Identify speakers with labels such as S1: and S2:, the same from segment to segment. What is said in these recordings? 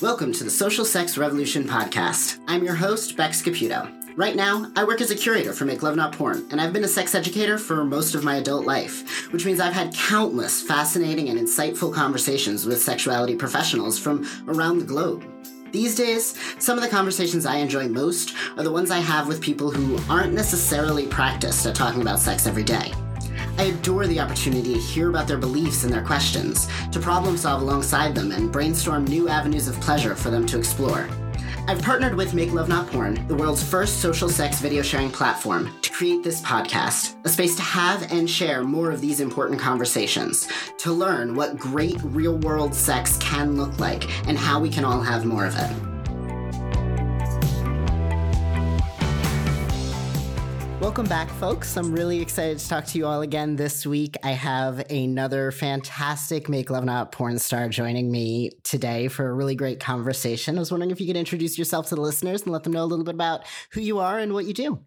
S1: Welcome to the Social Sex Revolution podcast. I'm your host, Bex Caputo. Right now, I work as a curator for Make Love Not Porn, and I've been a sex educator for most of my adult life, which means I've had countless fascinating and insightful conversations with sexuality professionals from around the globe. These days, some of the conversations I enjoy most are the ones I have with people who aren't necessarily practiced at talking about sex every day. I adore the opportunity to hear about their beliefs and their questions, to problem solve alongside them, and brainstorm new avenues of pleasure for them to explore. I've partnered with Make Love Not Porn, the world's first social sex video sharing platform, to create this podcast, a space to have and share more of these important conversations, to learn what great real world sex can look like, and how we can all have more of it. Welcome back, folks. I'm really excited to talk to you all again this week. I have another fantastic Make Love Not porn star joining me today for a really great conversation. I was wondering if you could introduce yourself to the listeners and let them know a little bit about who you are and what you do.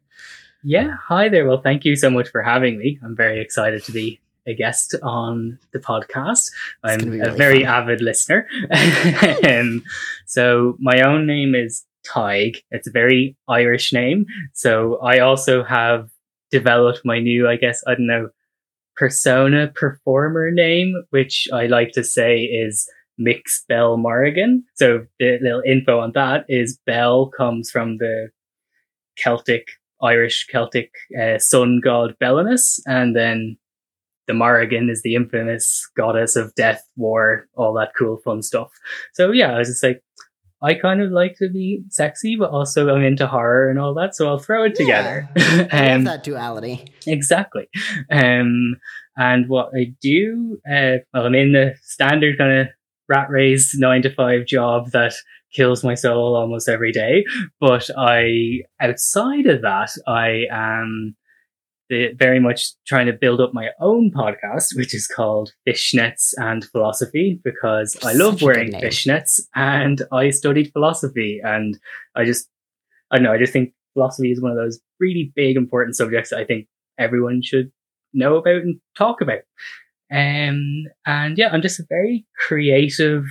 S2: Yeah, hi there. Well, thank you so much for having me. I'm very excited to be a guest on the podcast. I'm really a very fun. avid listener. um, so my own name is Tig. It's a very Irish name. So I also have developed my new, I guess, I don't know, persona performer name, which I like to say is Mx Bel Morrigan. So the little info on that is Bel comes from the Celtic, Irish Celtic uh, sun god Belenus, and then the Morrigan is the infamous goddess of death, war, all that cool fun stuff. So yeah, I was just like, I kind of like to be sexy, but also I'm into horror and all that, so I'll throw it together.
S1: Yeah, um, that duality.
S2: Exactly. Um, and what I do, uh, well, I'm in the standard kind of rat race nine to five job that kills my soul almost every day. But I, outside of that, I am very much trying to build up my own podcast, which is called Fishnets and Philosophy, because I love Such wearing fishnets and I studied philosophy. And I just, I don't know, I just think philosophy is one of those really big, important subjects that I think everyone should know about and talk about. Um, and yeah, I'm just a very creative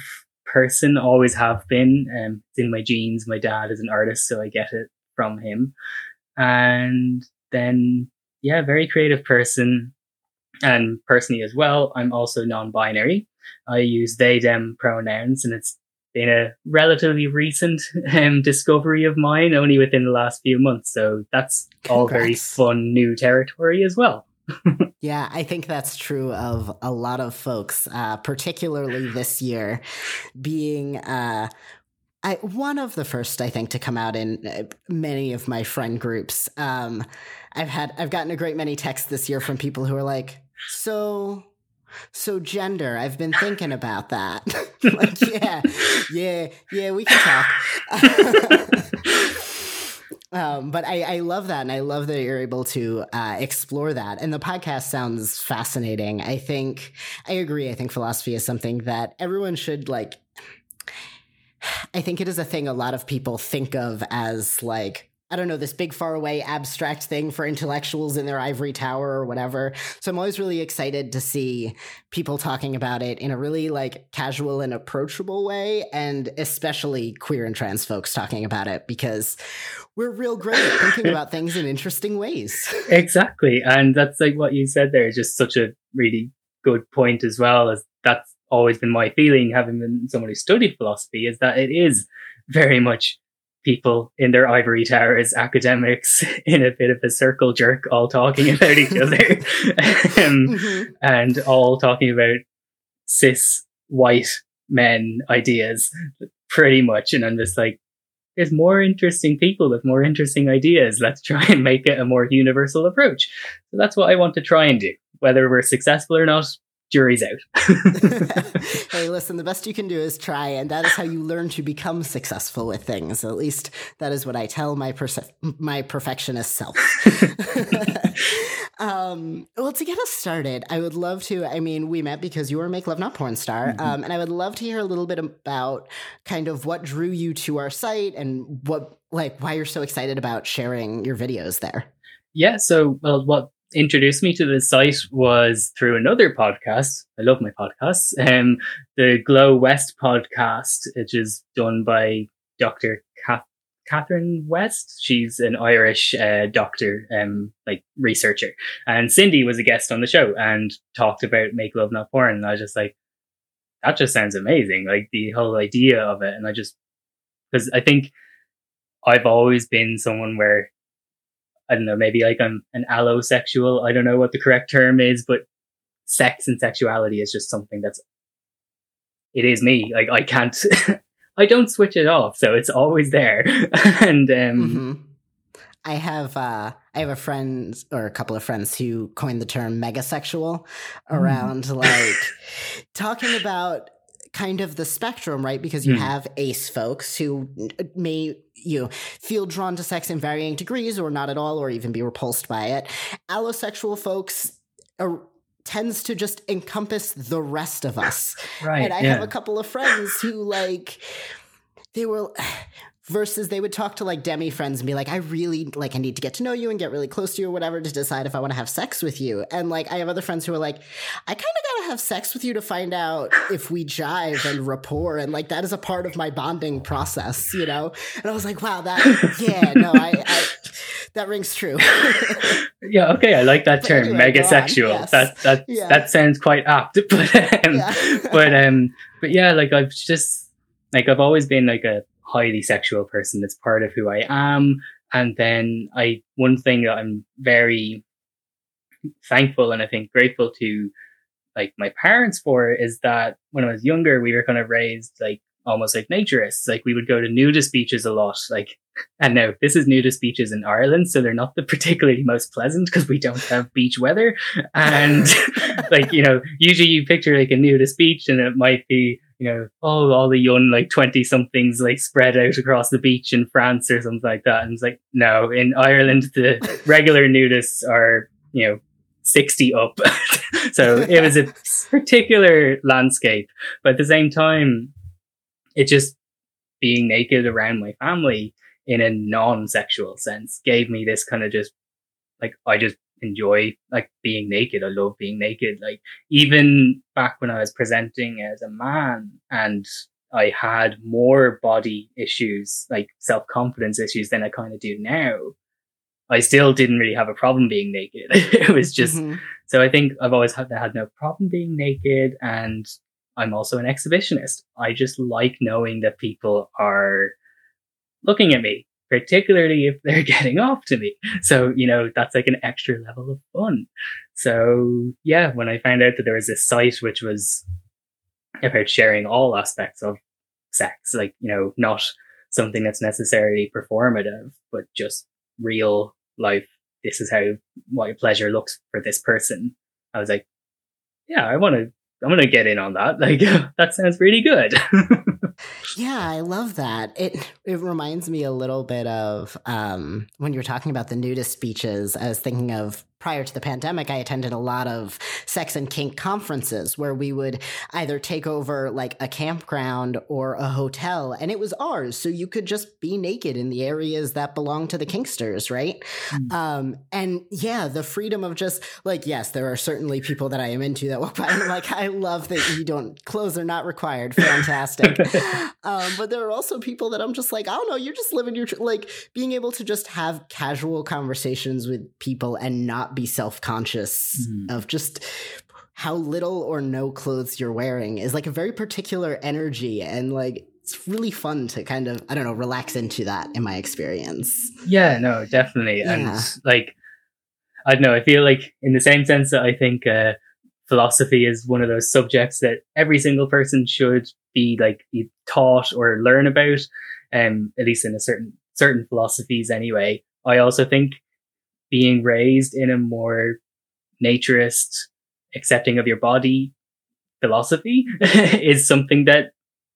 S2: person, always have been. Um, it's in my genes. My dad is an artist, so I get it from him. And then yeah, very creative person. And personally as well, I'm also non-binary. I use they, them pronouns and it's been a relatively recent um, discovery of mine only within the last few months. So that's Congrats. all very fun new territory as well.
S1: yeah, I think that's true of a lot of folks, uh, particularly this year, being uh, I, one of the first, I think, to come out in uh, many of my friend groups. Um, I've had, I've gotten a great many texts this year from people who are like, "So, so gender. I've been thinking about that. like, yeah, yeah, yeah. We can talk." Um, but I, I, love that, and I love that you're able to uh, explore that. And the podcast sounds fascinating. I think I agree. I think philosophy is something that everyone should like I think it is a thing a lot of people think of as like I don't know, this big, far away, abstract thing for intellectuals in their ivory tower or whatever. So I'm always really excited to see people talking about it in a really like casual and approachable way, and especially queer and trans folks talking about it because we're real great at thinking about things in interesting ways.
S2: Exactly. And that's like what you said there is just such a really good point as well as that's always been my feeling, having been someone who studied philosophy, is that it is very much people in their ivory towers, academics in a bit of a circle jerk, all talking about each other um, mm-hmm. and all talking about cis white men ideas pretty much. And I'm just like, there's more interesting people with more interesting ideas. Let's try and make it a more universal approach. So that's what I want to try and do. Whether we're successful or not, jury's out.
S1: hey, listen, the best you can do is try, and that is how you learn to become successful with things. At least that is what I tell my perse- my perfectionist self. um, well, to get us started, I would love to. I mean, we met because you were a Make Love Not Porn star, mm-hmm. um, and I would love to hear a little bit about kind of what drew you to our site and what, like, why you're so excited about sharing your videos there.
S2: Yeah. So, well, what introduced me to the site was through another podcast. I love my podcasts. Um, the Glow West podcast, which is done by Dr. Kath- Catherine West. She's an Irish uh, doctor, um, like researcher. And Cindy was a guest on the show and talked about Make Love Not Porn. And I was just like, that just sounds amazing. Like the whole idea of it. And I just, because I think I've always been someone where I don't know, maybe like I'm an allosexual. I don't know what the correct term is, but sex and sexuality is just something that's, it is me. Like I can't, I don't switch it off. So it's always there. and, um, mm-hmm.
S1: I have, uh, I have a friend or a couple of friends who coined the term megasexual around mm. like talking about kind of the spectrum, right? Because you mm. have ace folks who may you know, feel drawn to sex in varying degrees or not at all or even be repulsed by it. Allosexual folks are tends to just encompass the rest of us.
S2: Right.
S1: And I
S2: yeah.
S1: have a couple of friends who like they were versus they would talk to like demi friends and be like i really like i need to get to know you and get really close to you or whatever to decide if i want to have sex with you and like i have other friends who are like i kind of gotta have sex with you to find out if we jive and rapport and like that is a part of my bonding process you know and i was like wow that yeah no i, I that rings true
S2: yeah okay i like that term anyway, megasexual yes. that that yeah. that sounds quite apt but um, yeah. but um but yeah like i've just like i've always been like a highly sexual person. It's part of who I am. And then I, one thing that I'm very thankful and I think grateful to like my parents for is that when I was younger, we were kind of raised like almost like naturists. Like we would go to nudist beaches a lot. Like, and now this is nudist beaches in Ireland. So they're not the particularly most pleasant because we don't have beach weather. And like, you know, usually you picture like a nudist beach and it might be you know, oh, all the young like 20 somethings like spread out across the beach in France or something like that. And it's like, no, in Ireland, the regular nudists are, you know, 60 up. so it was a particular landscape. But at the same time, it just being naked around my family in a non sexual sense gave me this kind of just like, I just enjoy like being naked. I love being naked. Like even back when I was presenting as a man and I had more body issues, like self confidence issues than I kind of do now. I still didn't really have a problem being naked. it was just, mm-hmm. so I think I've always had, had no problem being naked and I'm also an exhibitionist. I just like knowing that people are looking at me particularly if they're getting off to me. So, you know, that's like an extra level of fun. So yeah, when I found out that there was this site which was about sharing all aspects of sex, like, you know, not something that's necessarily performative, but just real life. This is how my pleasure looks for this person. I was like, yeah, I want to, I'm going to get in on that. Like, that sounds really good.
S1: Yeah, I love that. It it reminds me a little bit of um, when you were talking about the nudist speeches. I was thinking of prior to the pandemic, I attended a lot of sex and kink conferences where we would either take over like a campground or a hotel, and it was ours. So you could just be naked in the areas that belong to the kinksters, right? Mm. Um, and yeah, the freedom of just like, yes, there are certainly people that I am into that walk by and like, I love that you don't, clothes are not required. Fantastic. um, but there are also people that I'm just like, I don't know, you're just living your, like being able to just have casual conversations with people and not be self conscious mm-hmm. of just how little or no clothes you're wearing is like a very particular energy and like it's really fun to kind of I don't know relax into that in my experience.
S2: Yeah, no, definitely, yeah. and like I don't know, I feel like in the same sense that I think uh, philosophy is one of those subjects that every single person should be like taught or learn about, um, at least in a certain certain philosophies anyway. I also think being raised in a more naturist, accepting of your body philosophy is something that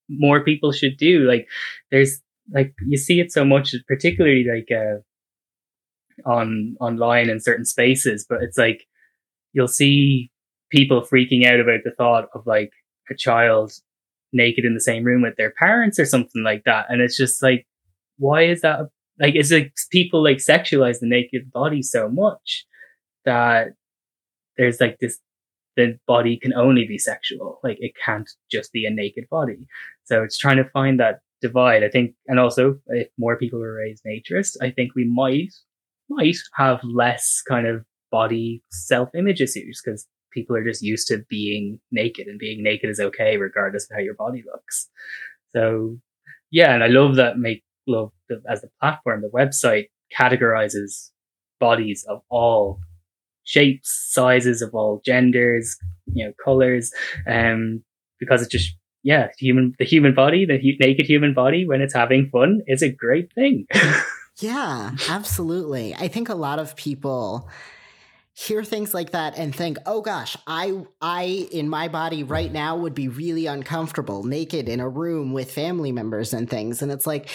S2: more people should do. Like there's like you see it so much, particularly like uh, on online in certain spaces, but it's like you'll see people freaking out about the thought of like a child naked in the same room with their parents or something like that. And it's just like, why is that like it's like people like sexualize the naked body so much that there's like this the body can only be sexual. Like it can't just be a naked body. So it's trying to find that divide. I think, and also if more people were raised naturist, I think we might, might have less kind of body self image issues because people are just used to being naked and being naked is okay regardless of how your body looks. So yeah, and I love that make love as the platform, the website categorizes bodies of all shapes, sizes of all genders, you know, colors, um, because it just, yeah, human, the human body, the hu- naked human body, when it's having fun, is a great thing.
S1: yeah, absolutely. I think a lot of people hear things like that and think, "Oh gosh, I I in my body right now would be really uncomfortable naked in a room with family members and things." And it's like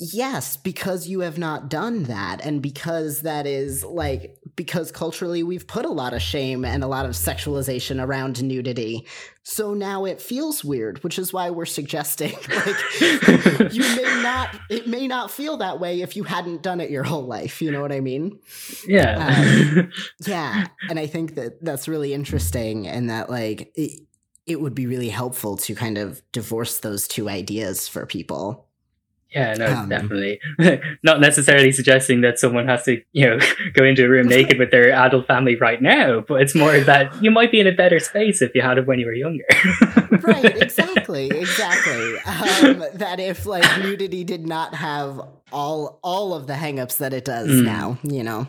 S1: Yes, because you have not done that. And because that is like, because culturally we've put a lot of shame and a lot of sexualization around nudity. So now it feels weird, which is why we're suggesting like, you may not, it may not feel that way if you hadn't done it your whole life. You know what I mean?
S2: Yeah.
S1: Um, yeah. And I think that that's really interesting and that like, it, it would be really helpful to kind of divorce those two ideas for people.
S2: Yeah, no, um, definitely. Not necessarily suggesting that someone has to, you know, go into a room naked with their adult family right now, but it's more that you might be in a better space if you had it when you were younger.
S1: right, exactly, exactly. Um, that if like nudity did not have all all of the hangups that it does mm. now, you know.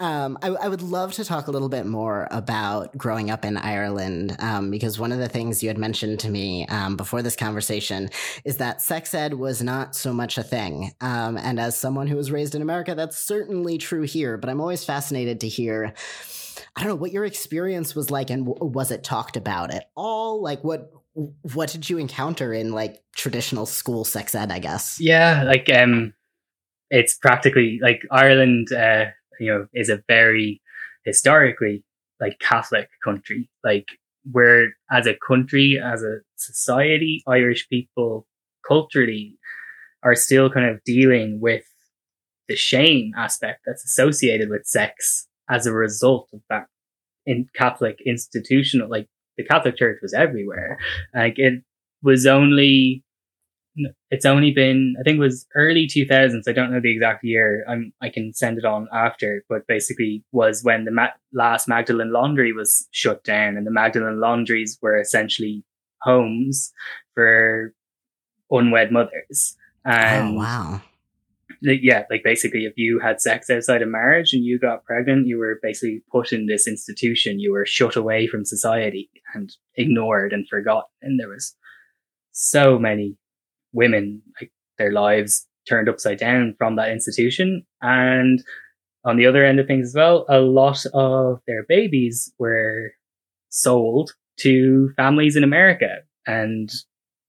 S1: Um, I, I, would love to talk a little bit more about growing up in Ireland um, because one of the things you had mentioned to me um, before this conversation is that sex ed was not so much a thing. Um, and as someone who was raised in America, that's certainly true here. But I'm always fascinated to hear. I don't know what your experience was like, and w- was it talked about at all? Like, what what did you encounter in like traditional school sex ed? I guess.
S2: Yeah, like um, it's practically like Ireland. Uh, you know, is a very historically like Catholic country. Like where as a country, as a society, Irish people culturally are still kind of dealing with the shame aspect that's associated with sex as a result of that in Catholic institutional, like the Catholic Church was everywhere. Like it was only it's only been, I think it was early 2000s. I don't know the exact year. I'm, I can send it on after, but basically was when the Ma- last Magdalen laundry was shut down and the Magdalen laundries were essentially homes for unwed mothers. And
S1: oh, wow.
S2: yeah, like basically if you had sex outside of marriage and you got pregnant, you were basically put in this institution. You were shut away from society and ignored and forgotten. And there was so many women, like their lives turned upside down from that institution. And on the other end of things as well, a lot of their babies were sold to families in America. And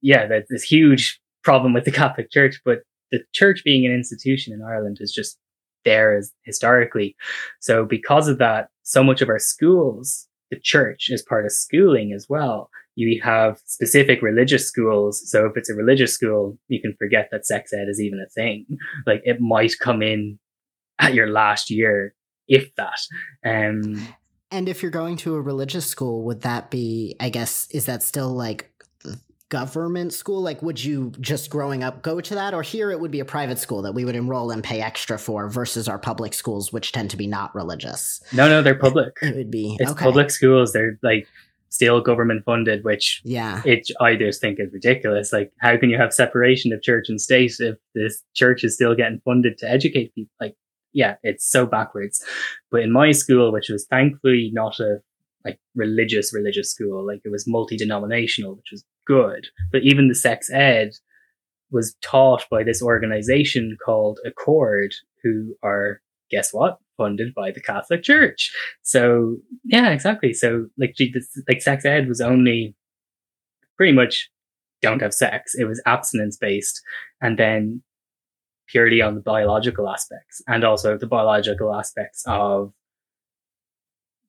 S2: yeah, there's this huge problem with the Catholic Church, but the church being an institution in Ireland is just there as historically. So because of that, so much of our schools, the church is part of schooling as well you have specific religious schools. So if it's a religious school, you can forget that sex ed is even a thing. Like it might come in at your last year, if that. Um,
S1: and if you're going to a religious school, would that be, I guess, is that still like government school? Like, would you just growing up go to that? Or here it would be a private school that we would enroll and pay extra for versus our public schools, which tend to be not religious?
S2: No, no, they're public.
S1: It, it would be.
S2: It's okay. public schools. They're like still government funded, which
S1: yeah,
S2: it I just think is ridiculous. Like, how can you have separation of church and state if this church is still getting funded to educate people? Like, yeah, it's so backwards. But in my school, which was thankfully not a like religious religious school, like it was multi denominational, which was good. But even the sex ed was taught by this organization called Accord, who are guess what? funded by the Catholic Church. So yeah, exactly. So like, like sex ed was only pretty much don't have sex. It was abstinence based and then purely on the biological aspects and also the biological aspects of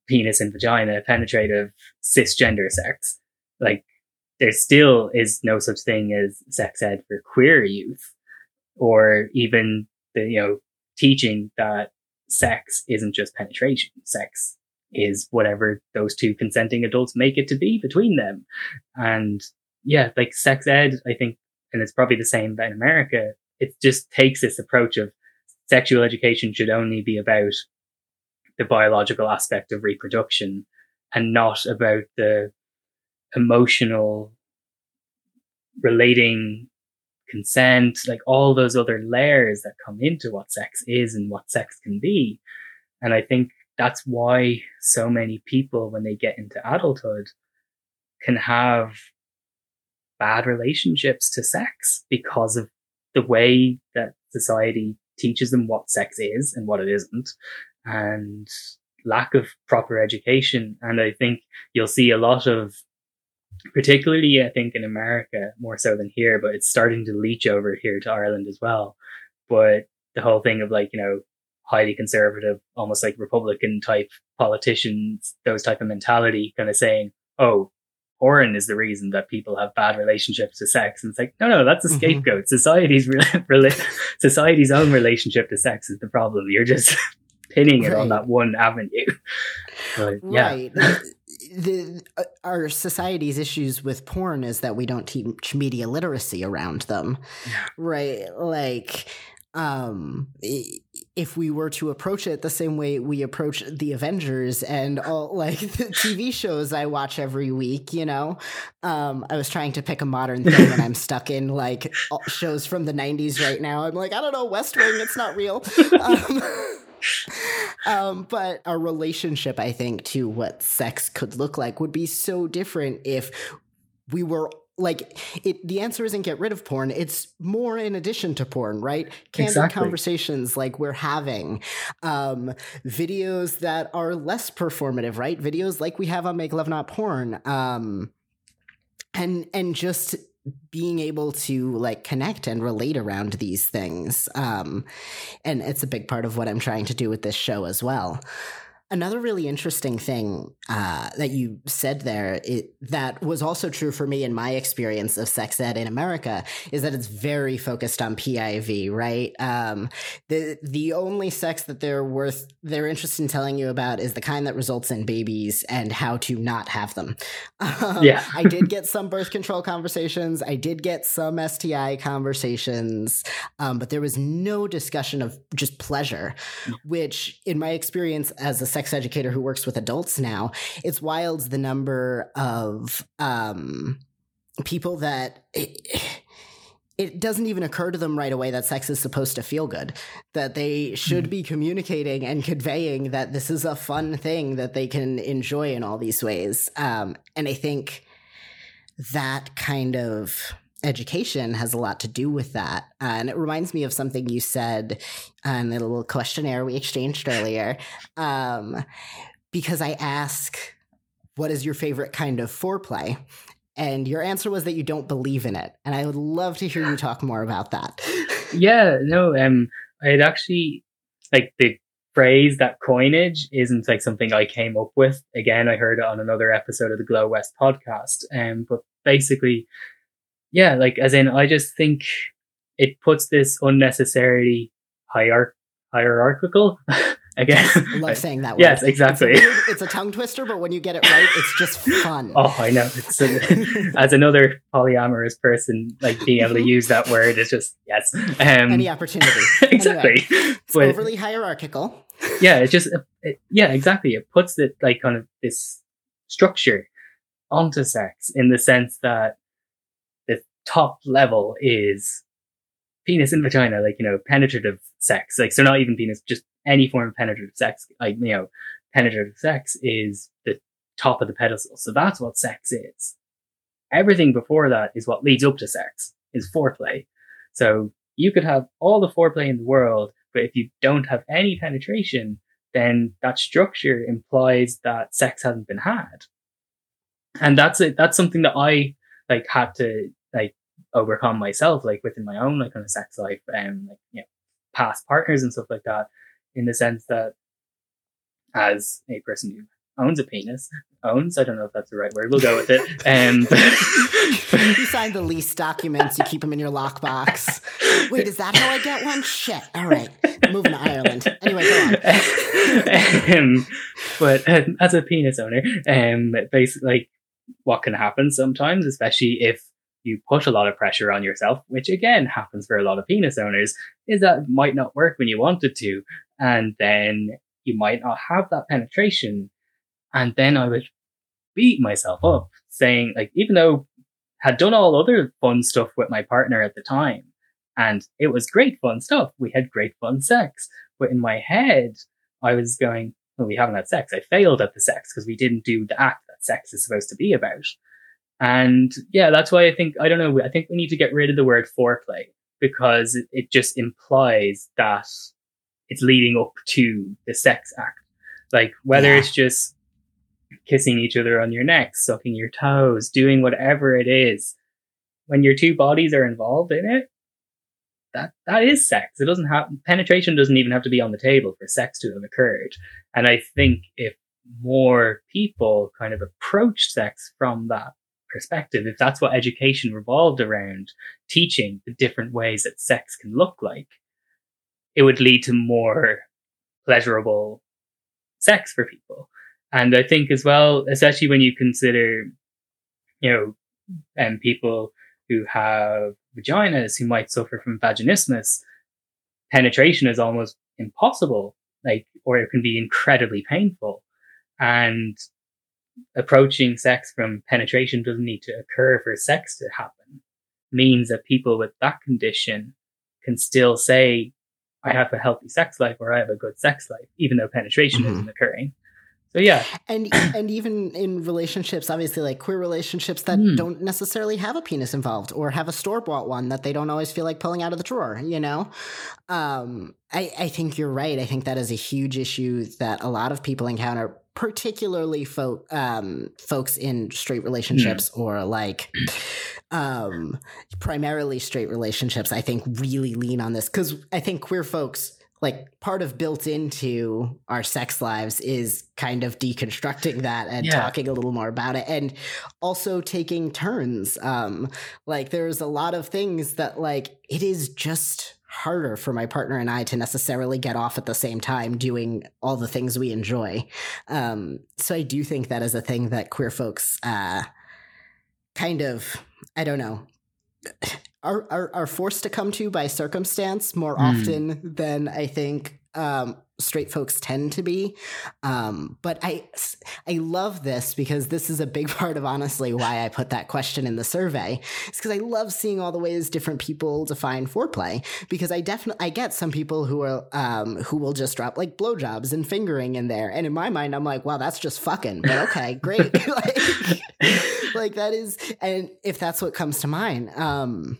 S2: penis and vagina, penetrative cisgender sex. Like there still is no such thing as sex ed for queer youth or even the, you know, teaching that sex isn't just penetration. Sex is whatever those two consenting adults make it to be between them. And yeah, like sex ed, I think, and it's probably the same in America. It just takes this approach of sexual education should only be about the biological aspect of reproduction and not about the emotional relating consent, like all those other layers that come into what sex is and what sex can be. And I think that's why so many people, when they get into adulthood, can have bad relationships to sex because of the way that society teaches them what sex is and what it isn't and lack of proper education. And I think you'll see a lot of particularly I think in America more so than here, but it's starting to leach over here to Ireland as well. But the whole thing of like, you know, highly conservative, almost like Republican type politicians, those type of mentality kind of saying, oh, porn is the reason that people have bad relationships to sex. And it's like, no, no, that's a mm-hmm. scapegoat. Mm-hmm. Society's, re- society's own relationship to sex is the problem. You're just pinning it right. on that one avenue. But, yeah. Right
S1: the uh, our society's issues with porn is that we don't teach media literacy around them. Right? Like um if we were to approach it the same way we approach the avengers and all like the tv shows i watch every week you know? Um i was trying to pick a modern thing and i'm stuck in like shows from the 90s right now. I'm like i don't know west wing it's not real. Um, um, but our relationship, I think, to what sex could look like would be so different if we were like it the answer isn't get rid of porn it's more in addition to porn right candid exactly. conversations like we're having um videos that are less performative right videos like we have on make love not porn um and and just being able to like connect and relate around these things. Um, and it's a big part of what I'm trying to do with this show as well. Another really interesting thing uh, that you said there it, that was also true for me in my experience of sex ed in America is that it's very focused on PIV, right? Um, the the only sex that they're worth they're interested in telling you about is the kind that results in babies and how to not have them. Um, yeah, I did get some birth control conversations. I did get some STI conversations, um, but there was no discussion of just pleasure, which in my experience as a sex educator who works with adults now, it's wild the number of um, people that. It, it doesn't even occur to them right away that sex is supposed to feel good, that they should mm. be communicating and conveying that this is a fun thing that they can enjoy in all these ways. Um, and I think that kind of education has a lot to do with that. Uh, and it reminds me of something you said in the little questionnaire we exchanged earlier. Um, because I ask, what is your favorite kind of foreplay? And your answer was that you don't believe in it. And I would love to hear you talk more about that.
S2: yeah, no, um, I'd actually like the phrase that coinage isn't like something I came up with. Again, I heard it on another episode of the Glow West podcast. Um, but basically yeah, like as in, I just think it puts this unnecessarily hierarch- hierarchical. Again,
S1: yes, I love saying that.
S2: Word. Yes, exactly.
S1: It's it's a, tongue twister, but when you get it right, it's just fun.
S2: oh, I know. It's a, as another polyamorous person, like being able to mm-hmm. use that word is just yes.
S1: Um, Any opportunity.
S2: exactly.
S1: Anyway, it's but, overly hierarchical.
S2: yeah, it just uh, it, yeah, exactly. It puts it like kind of this structure onto sex in the sense that top level is penis and vagina, like, you know, penetrative sex. Like, so not even penis, just any form of penetrative sex. Like, you know, penetrative sex is the top of the pedestal. So that's what sex is. Everything before that is what leads up to sex, is foreplay. So you could have all the foreplay in the world, but if you don't have any penetration, then that structure implies that sex hasn't been had. And that's it. That's something that I like had to like overcome myself, like within my own like kind of sex life and like you know past partners and stuff like that. In the sense that as a person who owns a penis, owns, I don't know if that's the right word, we'll go with it. Um,
S1: you sign the lease documents. You keep them in your lockbox. Wait, is that how I get one? Shit. All right, moving to Ireland. Anyway, go
S2: on. um, but uh, as a penis owner, um, basically, like, what can happen sometimes, especially if you put a lot of pressure on yourself, which again happens for a lot of penis owners, is that it might not work when you want it to. And then you might not have that penetration. And then I would beat myself up saying, like, even though I had done all other fun stuff with my partner at the time, and it was great fun stuff. We had great fun sex. But in my head, I was going, well, we haven't had sex. I failed at the sex because we didn't do the act that sex is supposed to be about. And yeah, that's why I think, I don't know, I think we need to get rid of the word foreplay because it just implies that it's leading up to the sex act. Like whether yeah. it's just kissing each other on your neck, sucking your toes, doing whatever it is, when your two bodies are involved in it, that that is sex. It doesn't have penetration doesn't even have to be on the table for sex to have occurred. And I think if more people kind of approach sex from that perspective, if that's what education revolved around, teaching the different ways that sex can look like, it would lead to more pleasurable sex for people. And I think as well, especially when you consider, you know, um, people who have vaginas who might suffer from vaginismus, penetration is almost impossible, like, or it can be incredibly painful. And approaching sex from penetration doesn't need to occur for sex to happen means that people with that condition can still say, I have a healthy sex life or I have a good sex life, even though penetration mm-hmm. isn't occurring. So yeah.
S1: And and even in relationships, obviously like queer relationships that mm. don't necessarily have a penis involved or have a store bought one that they don't always feel like pulling out of the drawer, you know? Um I, I think you're right. I think that is a huge issue that a lot of people encounter particularly folk um, folks in straight relationships mm. or like um, primarily straight relationships i think really lean on this because i think queer folks like part of built into our sex lives is kind of deconstructing that and yeah. talking a little more about it and also taking turns um like there's a lot of things that like it is just harder for my partner and I to necessarily get off at the same time doing all the things we enjoy. Um, so I do think that is a thing that queer folks uh, kind of, I don't know, are, are, are forced to come to by circumstance more mm. often than I think um, straight folks tend to be. Um, but I, I love this because this is a big part of honestly why I put that question in the survey. It's because I love seeing all the ways different people define foreplay. Because I definitely I get some people who are um, who will just drop like blowjobs and fingering in there, and in my mind I'm like, wow, that's just fucking. But okay, great, like, like that is, and if that's what comes to mind. Um,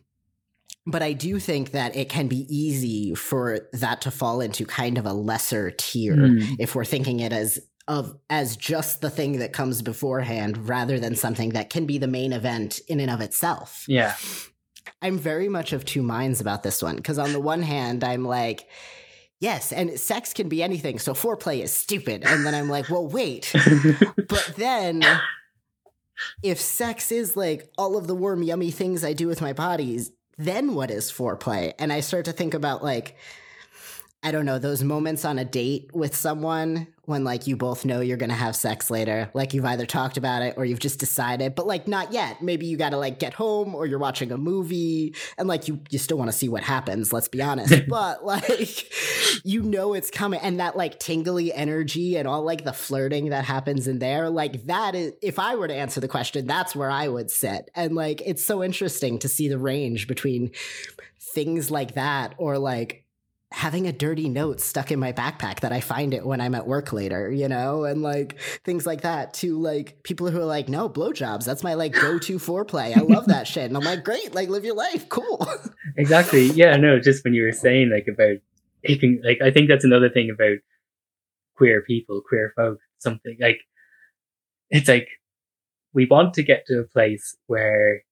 S1: but I do think that it can be easy for that to fall into kind of a lesser tier mm. if we're thinking it as of as just the thing that comes beforehand rather than something that can be the main event in and of itself.
S2: Yeah.
S1: I'm very much of two minds about this one because on the one hand I'm like yes, and sex can be anything, so foreplay is stupid. And then I'm like, well, wait. but then if sex is like all of the warm, yummy things I do with my bodies, then what is foreplay? And I start to think about like, I don't know, those moments on a date with someone when like you both know you're going to have sex later. Like you've either talked about it or you've just decided, but like not yet. Maybe you got to like get home or you're watching a movie and like you you still want to see what happens, let's be honest. but like you know it's coming and that like tingly energy and all like the flirting that happens in there, like that is if I were to answer the question, that's where I would sit. And like it's so interesting to see the range between things like that or like having a dirty note stuck in my backpack that I find it when I'm at work later, you know, and like things like that to like people who are like, no, blowjobs, that's my like go to foreplay. I love that shit. And I'm like, great, like live your life. Cool.
S2: exactly. Yeah, no, just when you were saying like about taking, like, I think that's another thing about queer people, queer folk, something like, it's like, we want to get to a place where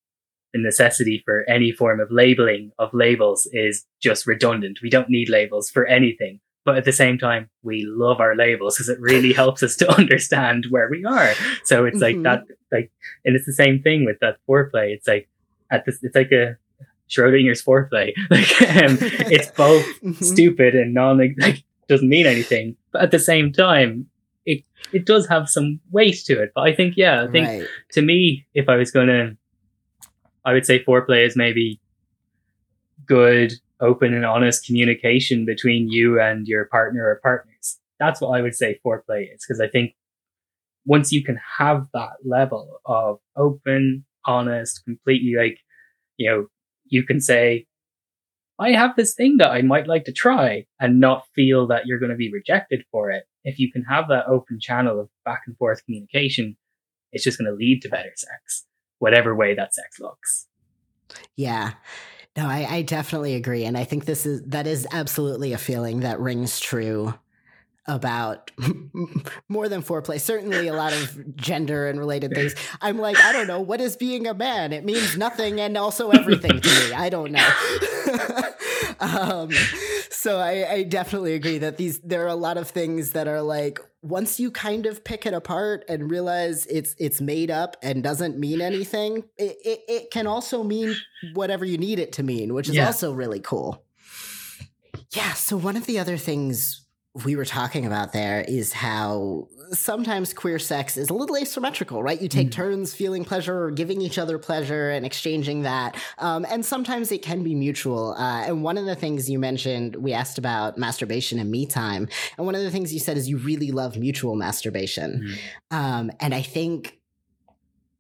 S2: the necessity for any form of labeling of labels is just redundant. We don't need labels for anything. But at the same time, we love our labels because it really helps us to understand where we are. So it's mm-hmm. like that, like, and it's the same thing with that foreplay. It's like at this, it's like a Schrodinger's foreplay. Like, um, it's both mm-hmm. stupid and non, like, doesn't mean anything. But at the same time, it, it does have some weight to it. But I think, yeah, I think right. to me, if I was going to, I would say foreplay is maybe good, open and honest communication between you and your partner or partners. That's what I would say foreplay is. Cause I think once you can have that level of open, honest, completely like, you know, you can say, I have this thing that I might like to try and not feel that you're going to be rejected for it. If you can have that open channel of back and forth communication, it's just going to lead to better sex, whatever way that sex looks.
S1: Yeah. No, I, I definitely agree. And I think this is, that is absolutely a feeling that rings true about more than foreplay. Certainly, a lot of gender and related things. I'm like, I don't know what is being a man. It means nothing and also everything to me. I don't know. um, so I, I definitely agree that these there are a lot of things that are like once you kind of pick it apart and realize it's it's made up and doesn't mean anything, it, it, it can also mean whatever you need it to mean, which is yeah. also really cool. Yeah. So one of the other things we were talking about there is how sometimes queer sex is a little asymmetrical, right? You take mm. turns feeling pleasure or giving each other pleasure and exchanging that. Um, and sometimes it can be mutual. Uh, and one of the things you mentioned, we asked about masturbation and me time. And one of the things you said is you really love mutual masturbation. Mm. Um, and I think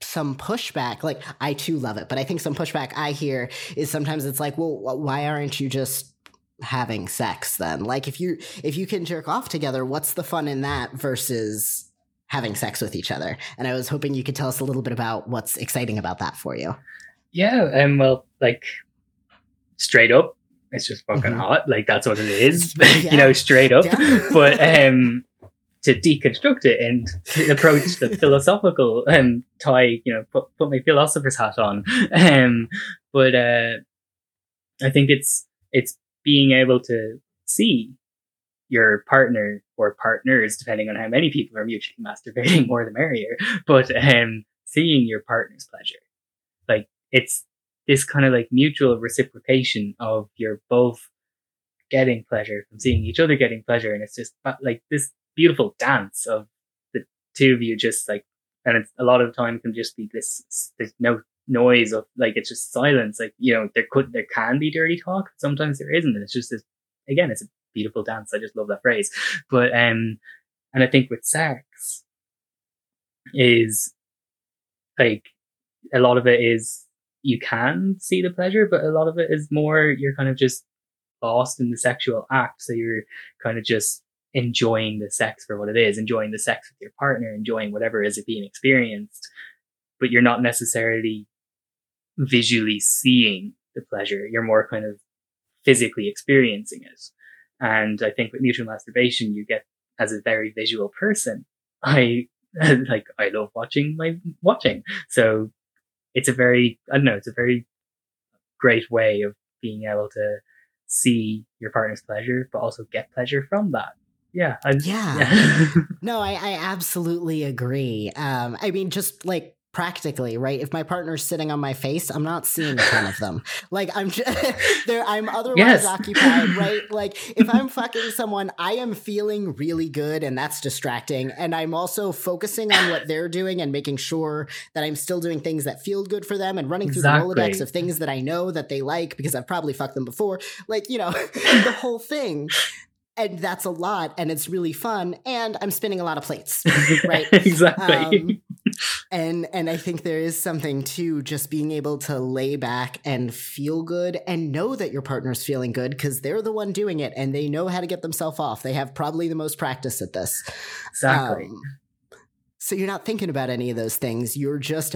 S1: some pushback like i too love it but i think some pushback i hear is sometimes it's like well why aren't you just having sex then? Like if you if you can jerk off together what's the fun in that versus having sex with each other? And i was hoping you could tell us a little bit about what's exciting about that for you.
S2: Yeah and um well like straight up it's just fucking mm-hmm. hot. Like that's what it is. Yeah. you know straight up. Yeah. but um to deconstruct it and approach the philosophical and um, tie you know put, put my philosopher's hat on. Um but uh i think it's it's being able to see your partner or partners, depending on how many people are mutually masturbating, more the merrier, but um, seeing your partner's pleasure. Like it's this kind of like mutual reciprocation of you're both getting pleasure from seeing each other getting pleasure. And it's just like this beautiful dance of the two of you just like, and it's a lot of time can just be this, there's no noise of like it's just silence. Like you know, there could there can be dirty talk. Sometimes there isn't. It's just this again, it's a beautiful dance. I just love that phrase. But um, and I think with sex is like a lot of it is you can see the pleasure, but a lot of it is more you're kind of just lost in the sexual act. So you're kind of just enjoying the sex for what it is, enjoying the sex with your partner, enjoying whatever is it being experienced, but you're not necessarily visually seeing the pleasure. You're more kind of physically experiencing it. And I think with mutual masturbation, you get as a very visual person. I like, I love watching my watching. So it's a very, I don't know, it's a very great way of being able to see your partner's pleasure, but also get pleasure from that. Yeah.
S1: I, yeah. yeah. no, I, I absolutely agree. Um, I mean, just like practically, right? If my partner's sitting on my face, I'm not seeing a ton of them. Like I'm just, there, I'm otherwise yes. occupied, right? Like if I'm fucking someone, I am feeling really good and that's distracting. And I'm also focusing on what they're doing and making sure that I'm still doing things that feel good for them and running exactly. through the Rolodex of things that I know that they like because I've probably fucked them before. Like, you know, the whole thing and that's a lot and it's really fun and i'm spinning a lot of plates right
S2: exactly um,
S1: and and i think there is something to just being able to lay back and feel good and know that your partner's feeling good because they're the one doing it and they know how to get themselves off. They have probably the most practice at this.
S2: Exactly. Um,
S1: so you're not thinking about any of those things. You're just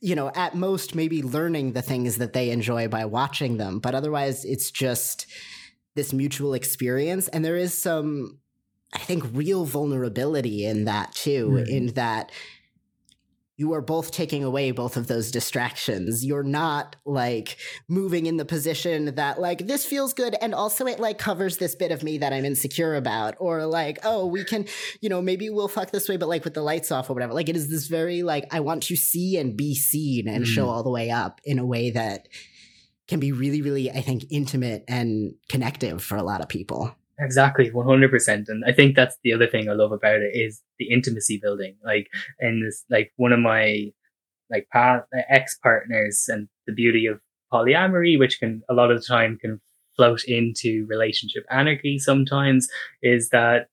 S1: you know at most maybe learning the things that they enjoy by watching them. But otherwise it's just this mutual experience. And there is some i think real vulnerability in that too mm-hmm. in that you are both taking away both of those distractions. You're not like moving in the position that like this feels good and also it like covers this bit of me that I'm insecure about or like oh we can you know maybe we'll fuck this way but like with the lights off or whatever. Like it is this very like I want to see and be seen and mm. show all the way up in a way that can be really really I think intimate and connective for a lot of people.
S2: Exactly, one hundred percent, and I think that's the other thing I love about it is the intimacy building. Like, in this, like one of my like past ex partners, and the beauty of polyamory, which can a lot of the time can float into relationship anarchy. Sometimes is that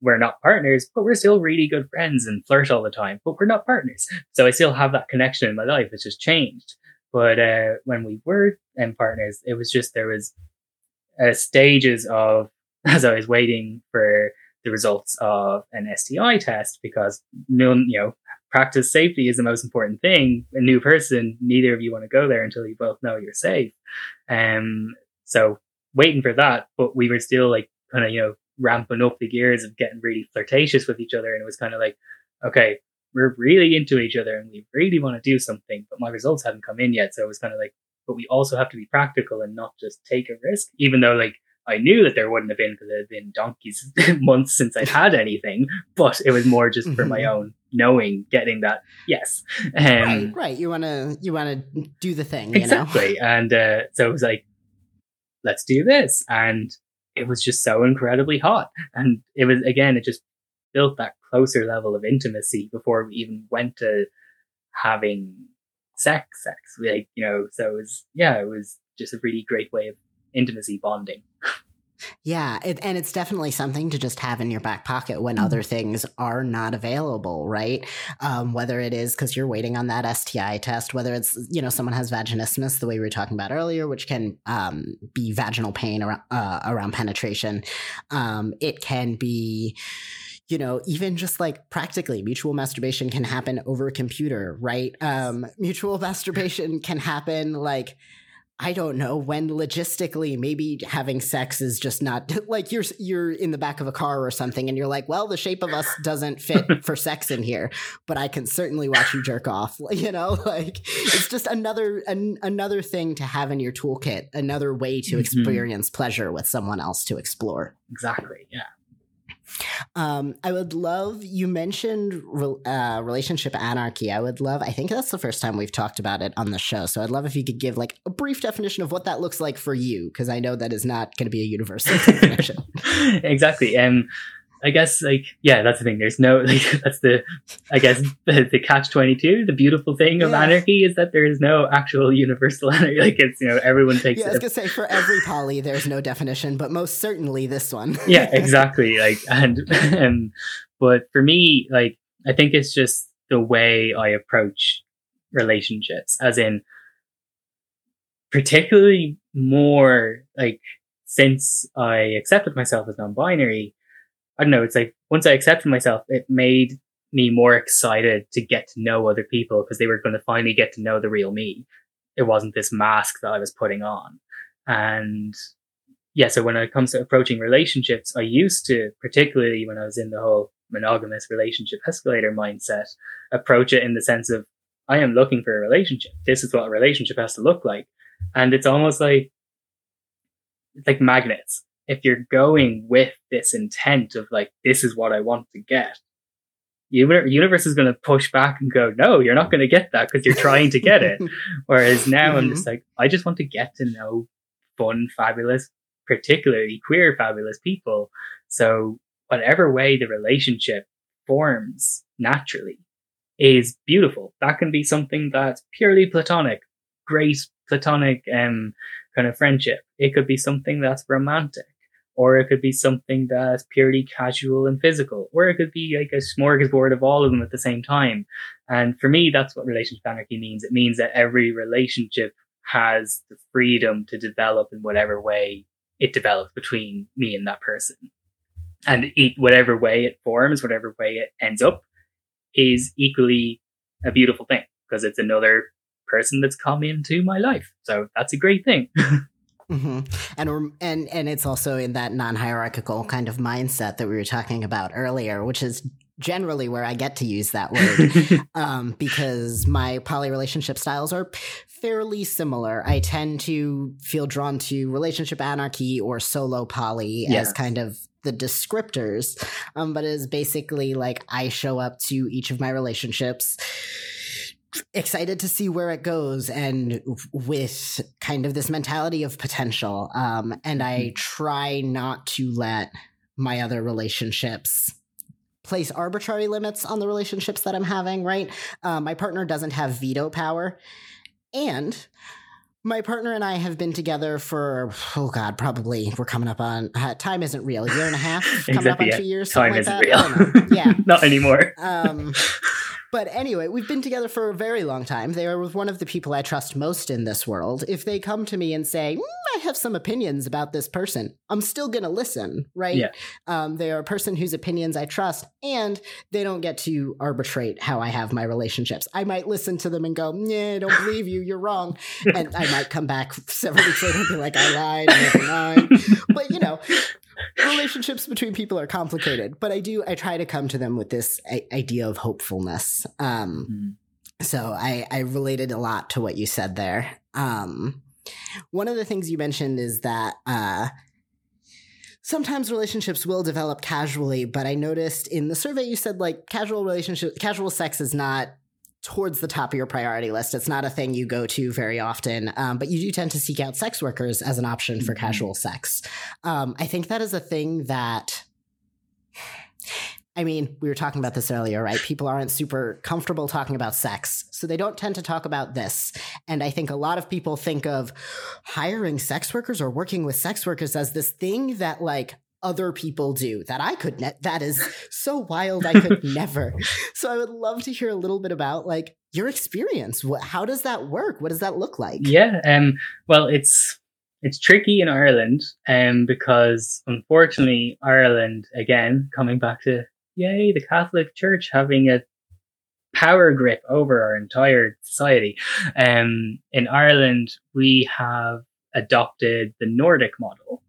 S2: we're not partners, but we're still really good friends and flirt all the time, but we're not partners. So I still have that connection in my life. It's just changed. But uh, when we were in partners, it was just there was uh, stages of as I was waiting for the results of an STI test because none, you know, practice safety is the most important thing. A new person, neither of you want to go there until you both know you're safe. Um, so waiting for that, but we were still like kind of, you know, ramping up the gears of getting really flirtatious with each other. And it was kind of like, okay, we're really into each other and we really want to do something, but my results haven't come in yet. So it was kind of like, but we also have to be practical and not just take a risk, even though like I knew that there wouldn't have been because it had been donkeys months since I'd had anything, but it was more just for my mm-hmm. own knowing, getting that yes,
S1: um, right, right. You want to you want to do the thing,
S2: exactly. And uh, so it was like, let's do this, and it was just so incredibly hot, and it was again, it just built that closer level of intimacy before we even went to having sex, sex, like you know. So it was yeah, it was just a really great way of intimacy bonding.
S1: Yeah, it, and it's definitely something to just have in your back pocket when mm-hmm. other things are not available, right? Um, whether it is because you're waiting on that STI test, whether it's you know someone has vaginismus, the way we were talking about earlier, which can um, be vaginal pain around, uh, around penetration. Um, it can be you know, even just like practically, mutual masturbation can happen over a computer, right? Um, mutual masturbation can happen like I don't know when logistically maybe having sex is just not like you're you're in the back of a car or something and you're like, well, the shape of us doesn't fit for sex in here, but I can certainly watch you jerk off. You know, like it's just another an, another thing to have in your toolkit, another way to mm-hmm. experience pleasure with someone else to explore.
S2: Exactly. Yeah.
S1: Um, I would love you mentioned re- uh, relationship anarchy. I would love. I think that's the first time we've talked about it on the show. So I'd love if you could give like a brief definition of what that looks like for you, because I know that is not going to be a universal definition.
S2: exactly. Um, I guess like yeah, that's the thing. There's no like that's the I guess the, the catch twenty two. The beautiful thing of yeah. anarchy is that there is no actual universal anarchy. Like it's you know everyone takes.
S1: Yeah, I was gonna say for every poly there's no definition, but most certainly this one.
S2: yeah, exactly. Like and and but for me, like I think it's just the way I approach relationships, as in particularly more like since I accepted myself as non-binary I don't know, it's like once I accepted myself, it made me more excited to get to know other people because they were going to finally get to know the real me. It wasn't this mask that I was putting on. And yeah, so when it comes to approaching relationships, I used to, particularly when I was in the whole monogamous relationship escalator mindset, approach it in the sense of, I am looking for a relationship. This is what a relationship has to look like. And it's almost like, like magnets if you're going with this intent of like, this is what I want to get, you universe is going to push back and go, no, you're not going to get that because you're trying to get it. Whereas now mm-hmm. I'm just like, I just want to get to know fun, fabulous, particularly queer, fabulous people. So whatever way the relationship forms naturally is beautiful. That can be something that's purely platonic, great platonic, um, kind of friendship. It could be something that's romantic or it could be something that's purely casual and physical, or it could be like a smorgasbord of all of them at the same time. And for me, that's what relationship anarchy means. It means that every relationship has the freedom to develop in whatever way it develops between me and that person. And it, whatever way it forms, whatever way it ends up is equally a beautiful thing because it's another person that's come into my life. So that's a great thing.
S1: Mm-hmm. And and and it's also in that non-hierarchical kind of mindset that we were talking about earlier, which is generally where I get to use that word um, because my poly relationship styles are fairly similar. I tend to feel drawn to relationship anarchy or solo poly yes. as kind of the descriptors, um, but is basically like I show up to each of my relationships excited to see where it goes and with kind of this mentality of potential um, and i mm-hmm. try not to let my other relationships place arbitrary limits on the relationships that i'm having right um, my partner doesn't have veto power and my partner and I have been together for oh god, probably we're coming up on uh, time isn't real. A year and a half, coming exactly, up on yeah. two years.
S2: Time
S1: like
S2: isn't real. Yeah, not anymore. Um,
S1: but anyway, we've been together for a very long time. They are with one of the people I trust most in this world. If they come to me and say, mm, I have some opinions about this person, I'm still going to listen, right? Yeah. Um, they are a person whose opinions I trust, and they don't get to arbitrate how I have my relationships. I might listen to them and go, Yeah, I don't believe you. You're wrong. And I might come back several weeks later and be like, I lied. I lied. but, you know, relationships between people are complicated, but I do I try to come to them with this idea of hopefulness. Um, mm-hmm. So I I related a lot to what you said there. Um, one of the things you mentioned is that uh, sometimes relationships will develop casually, but I noticed in the survey you said like casual relationship, casual sex is not towards the top of your priority list. It's not a thing you go to very often, um, but you do tend to seek out sex workers as an option for mm-hmm. casual sex. Um, I think that is a thing that. I mean, we were talking about this earlier, right? People aren't super comfortable talking about sex, so they don't tend to talk about this. And I think a lot of people think of hiring sex workers or working with sex workers as this thing that, like, other people do that I could ne- that is so wild I could never. So I would love to hear a little bit about like your experience. What, how does that work? What does that look like?
S2: Yeah, um well it's it's tricky in Ireland um because unfortunately Ireland again coming back to yay the Catholic Church having a power grip over our entire society. Um in Ireland we have adopted the Nordic model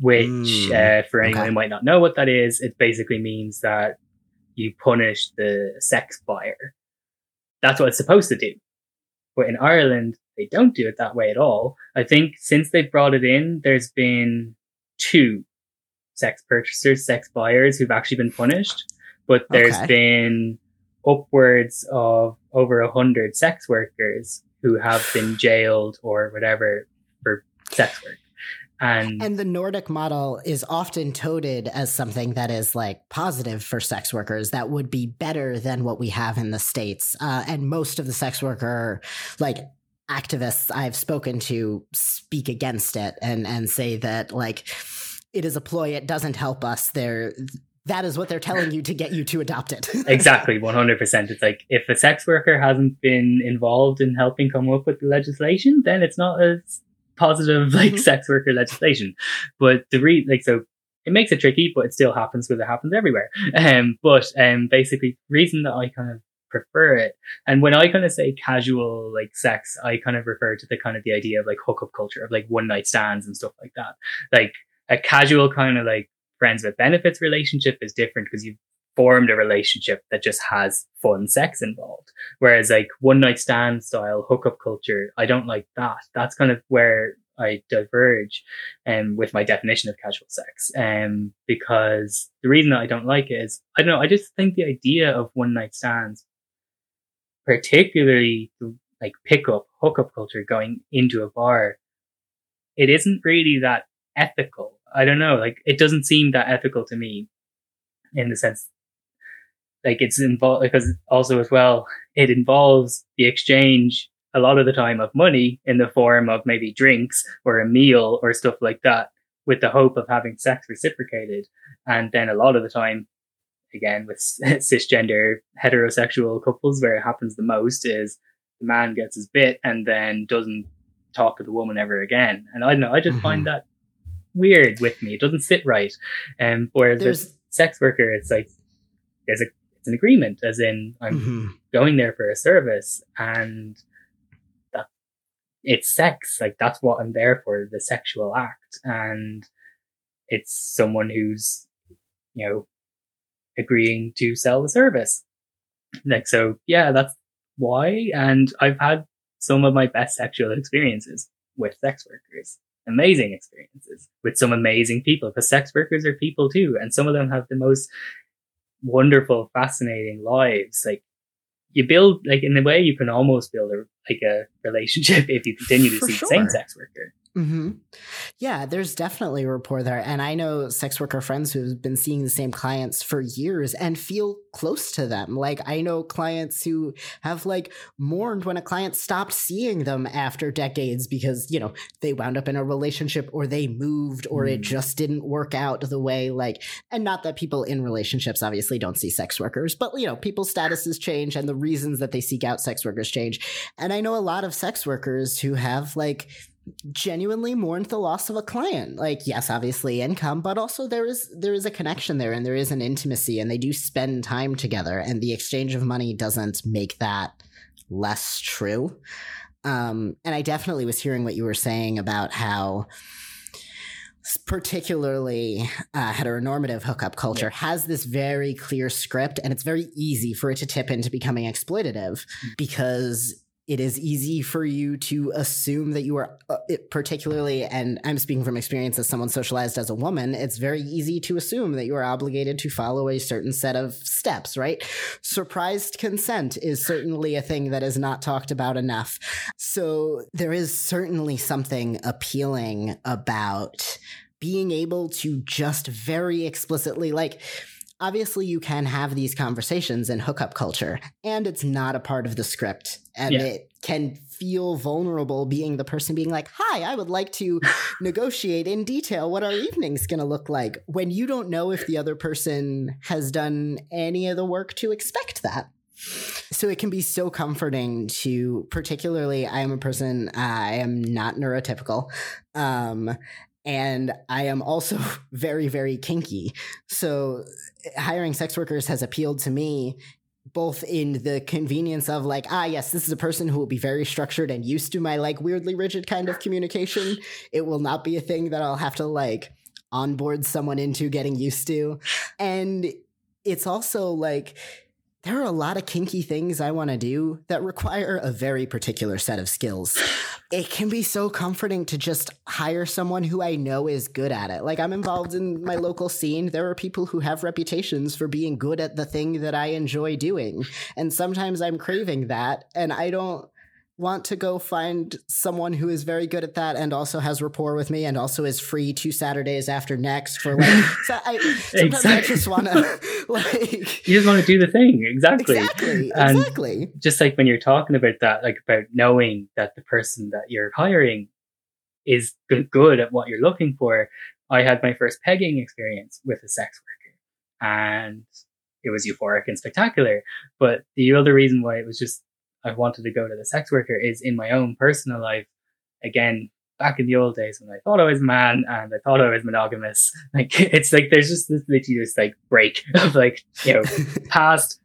S2: which mm, uh, for anyone okay. who might not know what that is, it basically means that you punish the sex buyer. That's what it's supposed to do. But in Ireland, they don't do it that way at all. I think since they've brought it in, there's been two sex purchasers, sex buyers who've actually been punished, but there's okay. been upwards of over a hundred sex workers who have been jailed or whatever for sex work. And,
S1: and the Nordic model is often touted as something that is like positive for sex workers that would be better than what we have in the States. Uh, and most of the sex worker, like, activists I've spoken to speak against it and, and say that, like, it is a ploy, it doesn't help us. They're, that is what they're telling you to get you to adopt it.
S2: exactly, 100%. It's like if a sex worker hasn't been involved in helping come up with the legislation, then it's not as positive like mm-hmm. sex worker legislation. But the re like so it makes it tricky, but it still happens because it happens everywhere. Um, but um, basically, reason that I kind of prefer it, and when I kind of say casual like sex, I kind of refer to the kind of the idea of like hookup culture of like one night stands and stuff like that. Like a casual kind of like friends with benefits relationship is different because you've formed a relationship that just has fun sex involved. Whereas like one night stand style hookup culture, I don't like that. That's kind of where I diverge um, with my definition of casual sex. Um, because the reason that I don't like it is, I don't know, I just think the idea of one night stands, particularly like pickup, hookup culture going into a bar, it isn't really that ethical. I don't know, like it doesn't seem that ethical to me in the sense like it's involved because also as well it involves the exchange a lot of the time of money in the form of maybe drinks or a meal or stuff like that with the hope of having sex reciprocated. And then a lot of the time again with cisgender heterosexual couples where it happens the most is the man gets his bit and then doesn't talk to the woman ever again. And i don't know i just mm-hmm. find that weird with me. It doesn't sit right. And um, whereas there's sex worker it's like there's a it's an agreement, as in I'm mm-hmm. going there for a service and that it's sex. Like that's what I'm there for, the sexual act. And it's someone who's, you know, agreeing to sell the service. Like, so yeah, that's why. And I've had some of my best sexual experiences with sex workers. Amazing experiences with some amazing people because sex workers are people too. And some of them have the most wonderful, fascinating lives. Like you build, like in a way, you can almost build a, like a relationship if you continue to
S1: For
S2: see
S1: sure.
S2: the same sex worker.
S1: Hmm Yeah, there's definitely a rapport there. And I know sex worker friends who've been seeing the same clients for years and feel close to them. Like, I know clients who have like mourned when a client stopped seeing them after decades because, you know, they wound up in a relationship or they moved or it
S2: Mm.
S1: just didn't work out the way, like, and not that people in relationships obviously don't see sex workers, but, you know, people's statuses change and the reasons that they seek out sex workers change. And I know a lot of sex workers who have like, genuinely mourned the loss of a client. Like yes obviously income but also there is there is a connection there and there is an intimacy and they do spend time together and the exchange of money doesn't make that less true. Um and i definitely was hearing what you were saying about how particularly uh, heteronormative hookup culture has this very clear script and it's very easy for it to tip into becoming exploitative because it is easy for you to assume that you are uh, it, particularly and i'm speaking from experience as someone socialized as a woman it's very easy to assume that you are obligated to follow a certain set of steps right? Surprised consent is certainly a thing that is not talked about enough. So there is certainly something appealing about being able to just very explicitly like obviously you can have these conversations in hookup culture and it's not a part of the script and
S2: Yeah.
S1: it can feel vulnerable being the person being like hi i would like to negotiate in detail what our evening's going to look like when you don't know if the other person has done any of the work to expect that so it can be so comforting to particularly i am a person i am not neurotypical um and i am also very very kinky so hiring sex workers has appealed to me both in the convenience of like ah yes this is a person who will be very structured and used to my like weirdly rigid kind of communication. It will not be a thing that i'll have to like onboard someone into getting used to. And it's also like there are a lot of kinky things I want to do that require a very particular set of skills. It can be so comforting to just hire someone who I know is good at it. Like I'm involved in my local scene. There are people who have reputations for being good at the thing that I enjoy doing. And sometimes I'm craving that and I don't want to go find someone who is very good at that and also has rapport with me and also is free two Saturdays after next for like so I sometimes I just want to like
S2: You just want to do the thing. Exactly.
S1: Exactly.
S2: And-
S1: Exactly.
S2: just like when you're talking about that, like about knowing that the person that you're hiring is good at what you're looking for. I had my first pegging experience with a sex worker and it was euphoric and spectacular. But the other reason why it was just, I wanted to go to the sex worker is in my own personal life. Again, back in the old days when I thought I was a man and I thought I was monogamous, like it's like there's just this literally this like break of like, you know, past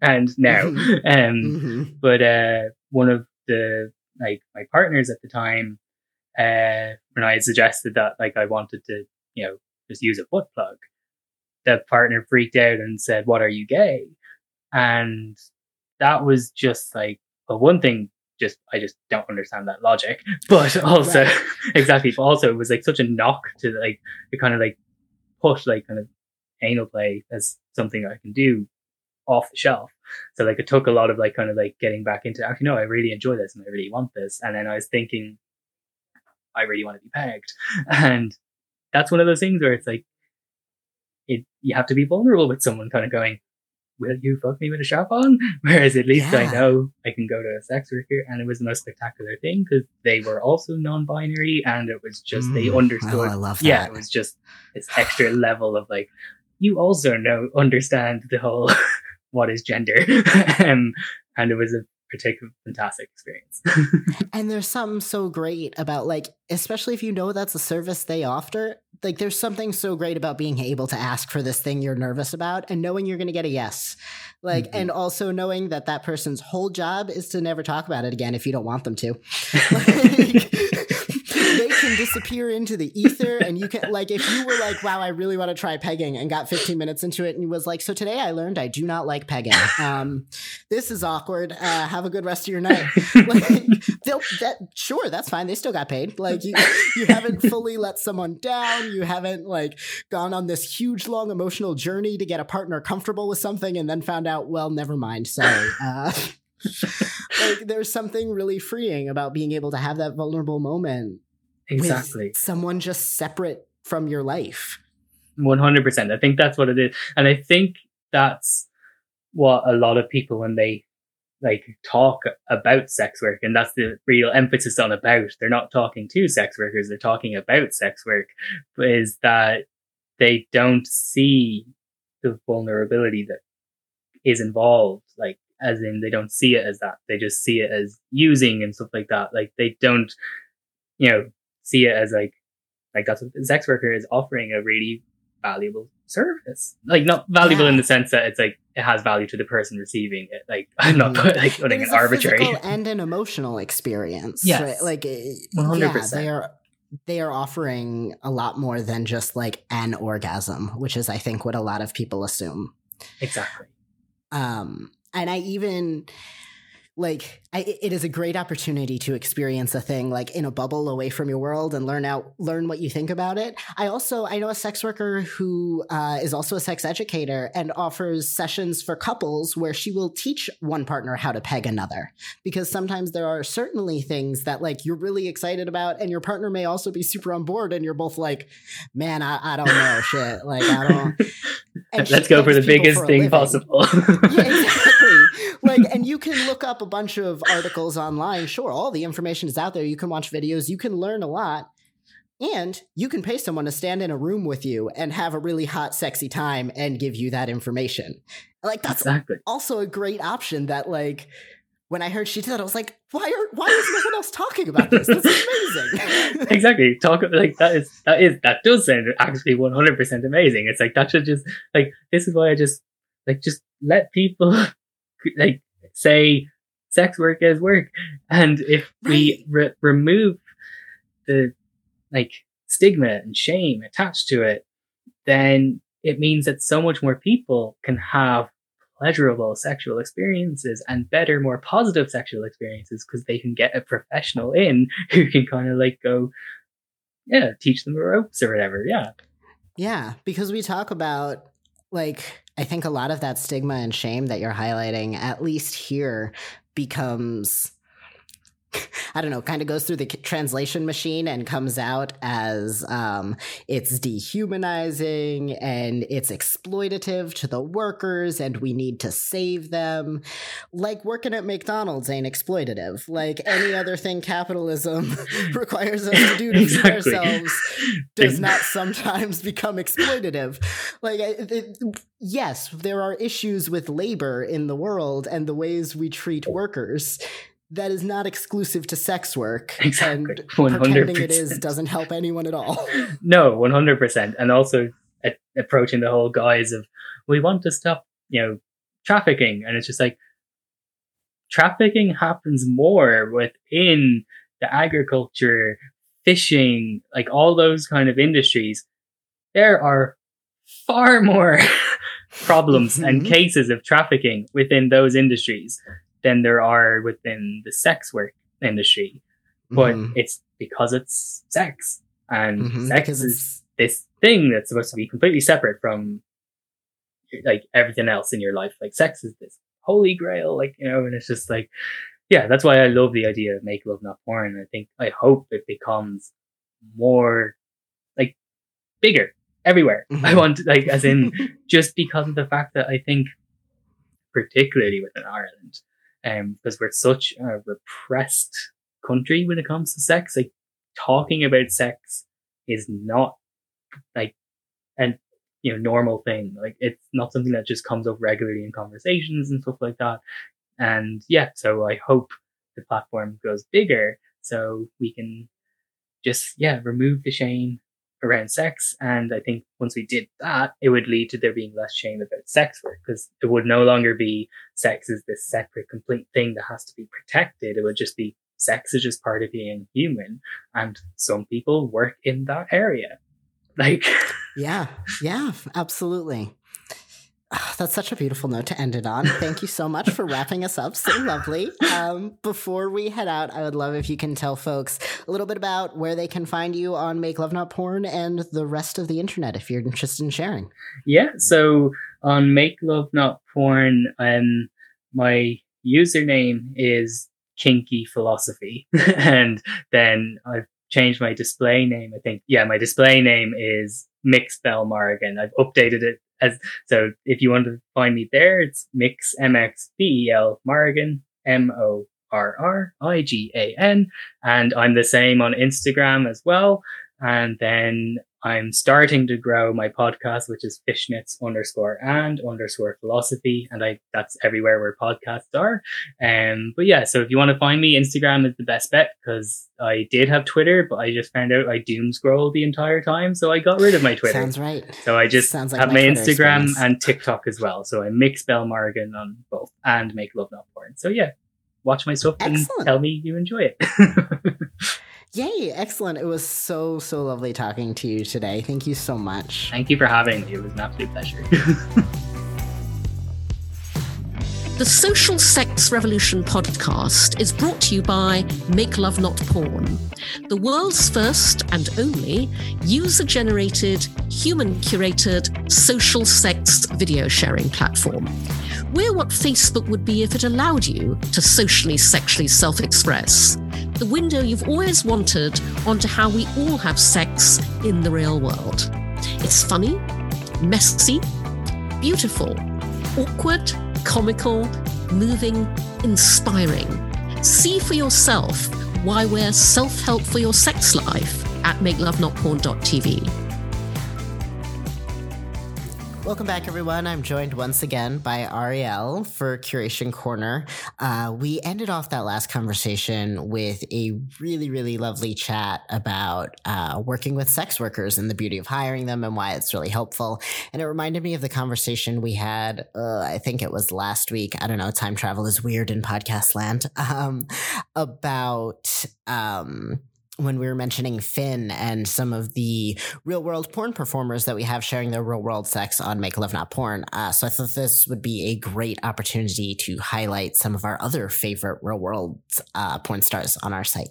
S2: and now. Um,
S1: Mhm.
S2: but uh, one of the like my partners at the time, uh, when I had suggested that like I wanted to, you know, just use a butt plug, the partner freaked out and said, "What are you gay?" And that was just like, well, one thing, just I just don't understand that logic, but also
S1: Right.
S2: exactly, but also it was like such a knock to like the kind of like push like kind of anal play as something I can do off the shelf. So like it took a lot of like kind of like getting back into actually no, I really enjoy this and I really want this. And then I was thinking, I really want to be pegged. And that's one of those things where it's like it you have to be vulnerable with someone kind of going, Will you fuck me with a strap on? Whereas at least I know I can go to a sex worker and it was the most spectacular thing because they were also non binary and it was just they
S1: Mm.
S2: understood
S1: Oh, I love that.
S2: yeah, it was just this extra level of like, you also know, understand the whole what is gender. um, and it was a particular fantastic experience.
S1: And there's something so great about like, especially if you know that's a service they offer. Like, there's something so great about being able to ask for this thing you're nervous about and knowing you're going to get a yes. Like,
S2: Mhm.
S1: and also knowing that that person's whole job is to never talk about it again if you don't want them to. Like, they can disappear into the ether and you can like if you were like wow i really want to try pegging and got 15 minutes into it and was like so today i learned i do not like pegging. Um this is awkward. Uh have a good rest of your night. Like that sure that's fine they still got paid. Like you you haven't fully let someone down. You haven't like gone on this huge long emotional journey to get a partner comfortable with something and then found out well never mind sorry. Uh like there's something really freeing about being able to have that vulnerable moment
S2: exactly.
S1: someone just separate from your life.
S2: 100% i think that's what it is. And i think that's what a lot of people when they like talk about sex work and that's the real emphasis on about they're not talking to sex workers they're talking about sex work is that they don't see the vulnerability that is involved like as in they don't see it as that. They just see it as using and stuff like that. Like they don't you know see it as like like that's what the sex worker is offering a really valuable service like not valuable yeah. in the sense that it's like it has value to the person receiving it like i'm not mm-hmm. like putting an arbitrary
S1: and an emotional experience
S2: yes.
S1: right? like 100% yeah, they are they are offering a lot more than just like an orgasm which is i think what a lot of people assume
S2: exactly
S1: um and I even like I, it is a great opportunity to experience a thing like in a bubble away from your world and learn out learn what you think about it. I also i know a sex worker who uh, is also a sex educator and offers sessions for couples where she will teach one partner how to peg another. Because sometimes there are certainly things that like you're really excited about and your partner may also be super on board and you're both like man i, I don't know shit. Like i don't
S2: let's go for the biggest for thing possible
S1: yeah, exactly like and you can look up a bunch of articles online. Sure, all the information is out there. You can watch videos, you can learn a lot. And you can pay someone to stand in a room with you and have a really hot, sexy time and give you that information. Like that's exactly. also a great option that like when I heard she did that, I was like, why are why is no one else talking about this? This is amazing.
S2: exactly. Talk like that is that is that does sound actually one hundred percent amazing. It's like that should just like this is why I just like just let people like say sex work as work. And if right. we re- remove the like stigma and shame attached to it, then it means that so much more people can have pleasurable sexual experiences and better, more positive sexual experiences because they can get a professional in who can kind of like go, yeah, teach them the ropes or whatever. Yeah.
S1: Yeah. Because we talk about like, I think a lot of that stigma and shame that you're highlighting, at least here, becomes I don't know, kind of goes through the translation machine and comes out as um, it's dehumanizing and it's exploitative to the workers and we need to save them. Like working at McDonald's ain't exploitative. Like any other thing capitalism requires us to do to exactly. ourselves does not sometimes become exploitative. Like, it, yes, there are issues with labor in the world and the ways we treat workers that is not exclusive to sex work.
S2: Exactly.
S1: And 100%. pretending it is doesn't help anyone at all.
S2: no, 100%. And also a- approaching the whole guise of, we want to stop, you know, trafficking. And it's just like, trafficking happens more within the agriculture, fishing, like all those kind of industries. There are far more problems and mm-hmm. cases of trafficking within those industries than there are within the sex work industry. But mm-hmm. it's because it's sex. And mm-hmm, sex is this thing that's supposed to be completely separate from like everything else in your life. Like sex is this holy grail, like, you know, and it's just like, yeah, that's why I love the idea of make love, not porn. I think, I hope it becomes more like bigger everywhere. Mm-hmm. I want, like, as in just because of the fact that I think, particularly within Ireland, um, because we're such a repressed country when it comes to sex. Like talking about sex is not like an you know normal thing. Like it's not something that just comes up regularly in conversations and stuff like that. And yeah, so I hope the platform goes bigger so we can just yeah remove the shame around sex. And I think once we did that, it would lead to there being less shame about sex work because it would no longer be sex is this separate, complete thing that has to be protected. It would just be sex is just part of being human. And some people work in that area. Like,
S1: yeah, yeah, absolutely. That's such a beautiful note to end it on. Thank you so much for wrapping us up. So lovely. Um, before we head out, I would love if you can tell folks a little bit about where they can find you on Make Love Not Porn and the rest of the internet if you're interested in sharing.
S2: Yeah. So on Make Love Not Porn, um, my username is Kinky Philosophy, and then I've changed my display name. I think, yeah, my display name is Mx Bel Morrigan. I've updated it as so. If you want to find me there, it's Mix M X B E L Morrigan M O R R I G A N, and I'm the same on Instagram as well. And then I'm starting to grow my podcast, which is fishnets underscore and underscore philosophy. And I, that's everywhere where podcasts are. Um, but yeah, so if you want to find me, Instagram is the best bet because I did have Twitter, but I just found out I doom scroll the entire time. So I got rid of my Twitter.
S1: Sounds right.
S2: So I just Sounds like have my, my Instagram experience. and TikTok as well. So I Mx Bel Morrigan on both and make love not porn. So yeah, watch my stuff Excellent. and tell me you enjoy it.
S1: Yay, excellent. It was so, so lovely talking to you today. Thank you so much.
S2: Thank you for having me. It was an absolute pleasure.
S3: The Social Sex Revolution podcast is brought to you by Make Love Not Porn, the world's first and only user generated, human curated social sex video sharing platform. We're what Facebook would be if it allowed you to socially, sexually self express. The window you've always wanted onto how we all have sex in the real world. It's funny, messy, beautiful, awkward, comical, moving, inspiring. See for yourself why we're self help for your sex life at makelovenotporn.tv.
S1: Welcome back, everyone. I'm joined once again by Ariél for Curation Corner. Uh, we ended off that last conversation with a really, really lovely chat about uh, working with sex workers and the beauty of hiring them and why it's really helpful. And it reminded me of the conversation we had, uh, I think it was last week. I don't know, time travel is weird in podcast land, um, about. Um, when we were mentioning Finn and some of the real world porn performers that we have sharing their real world sex on Make Love Not Porn. Uh, so I thought this would be a great opportunity to highlight some of our other favorite real world uh, porn stars on our site.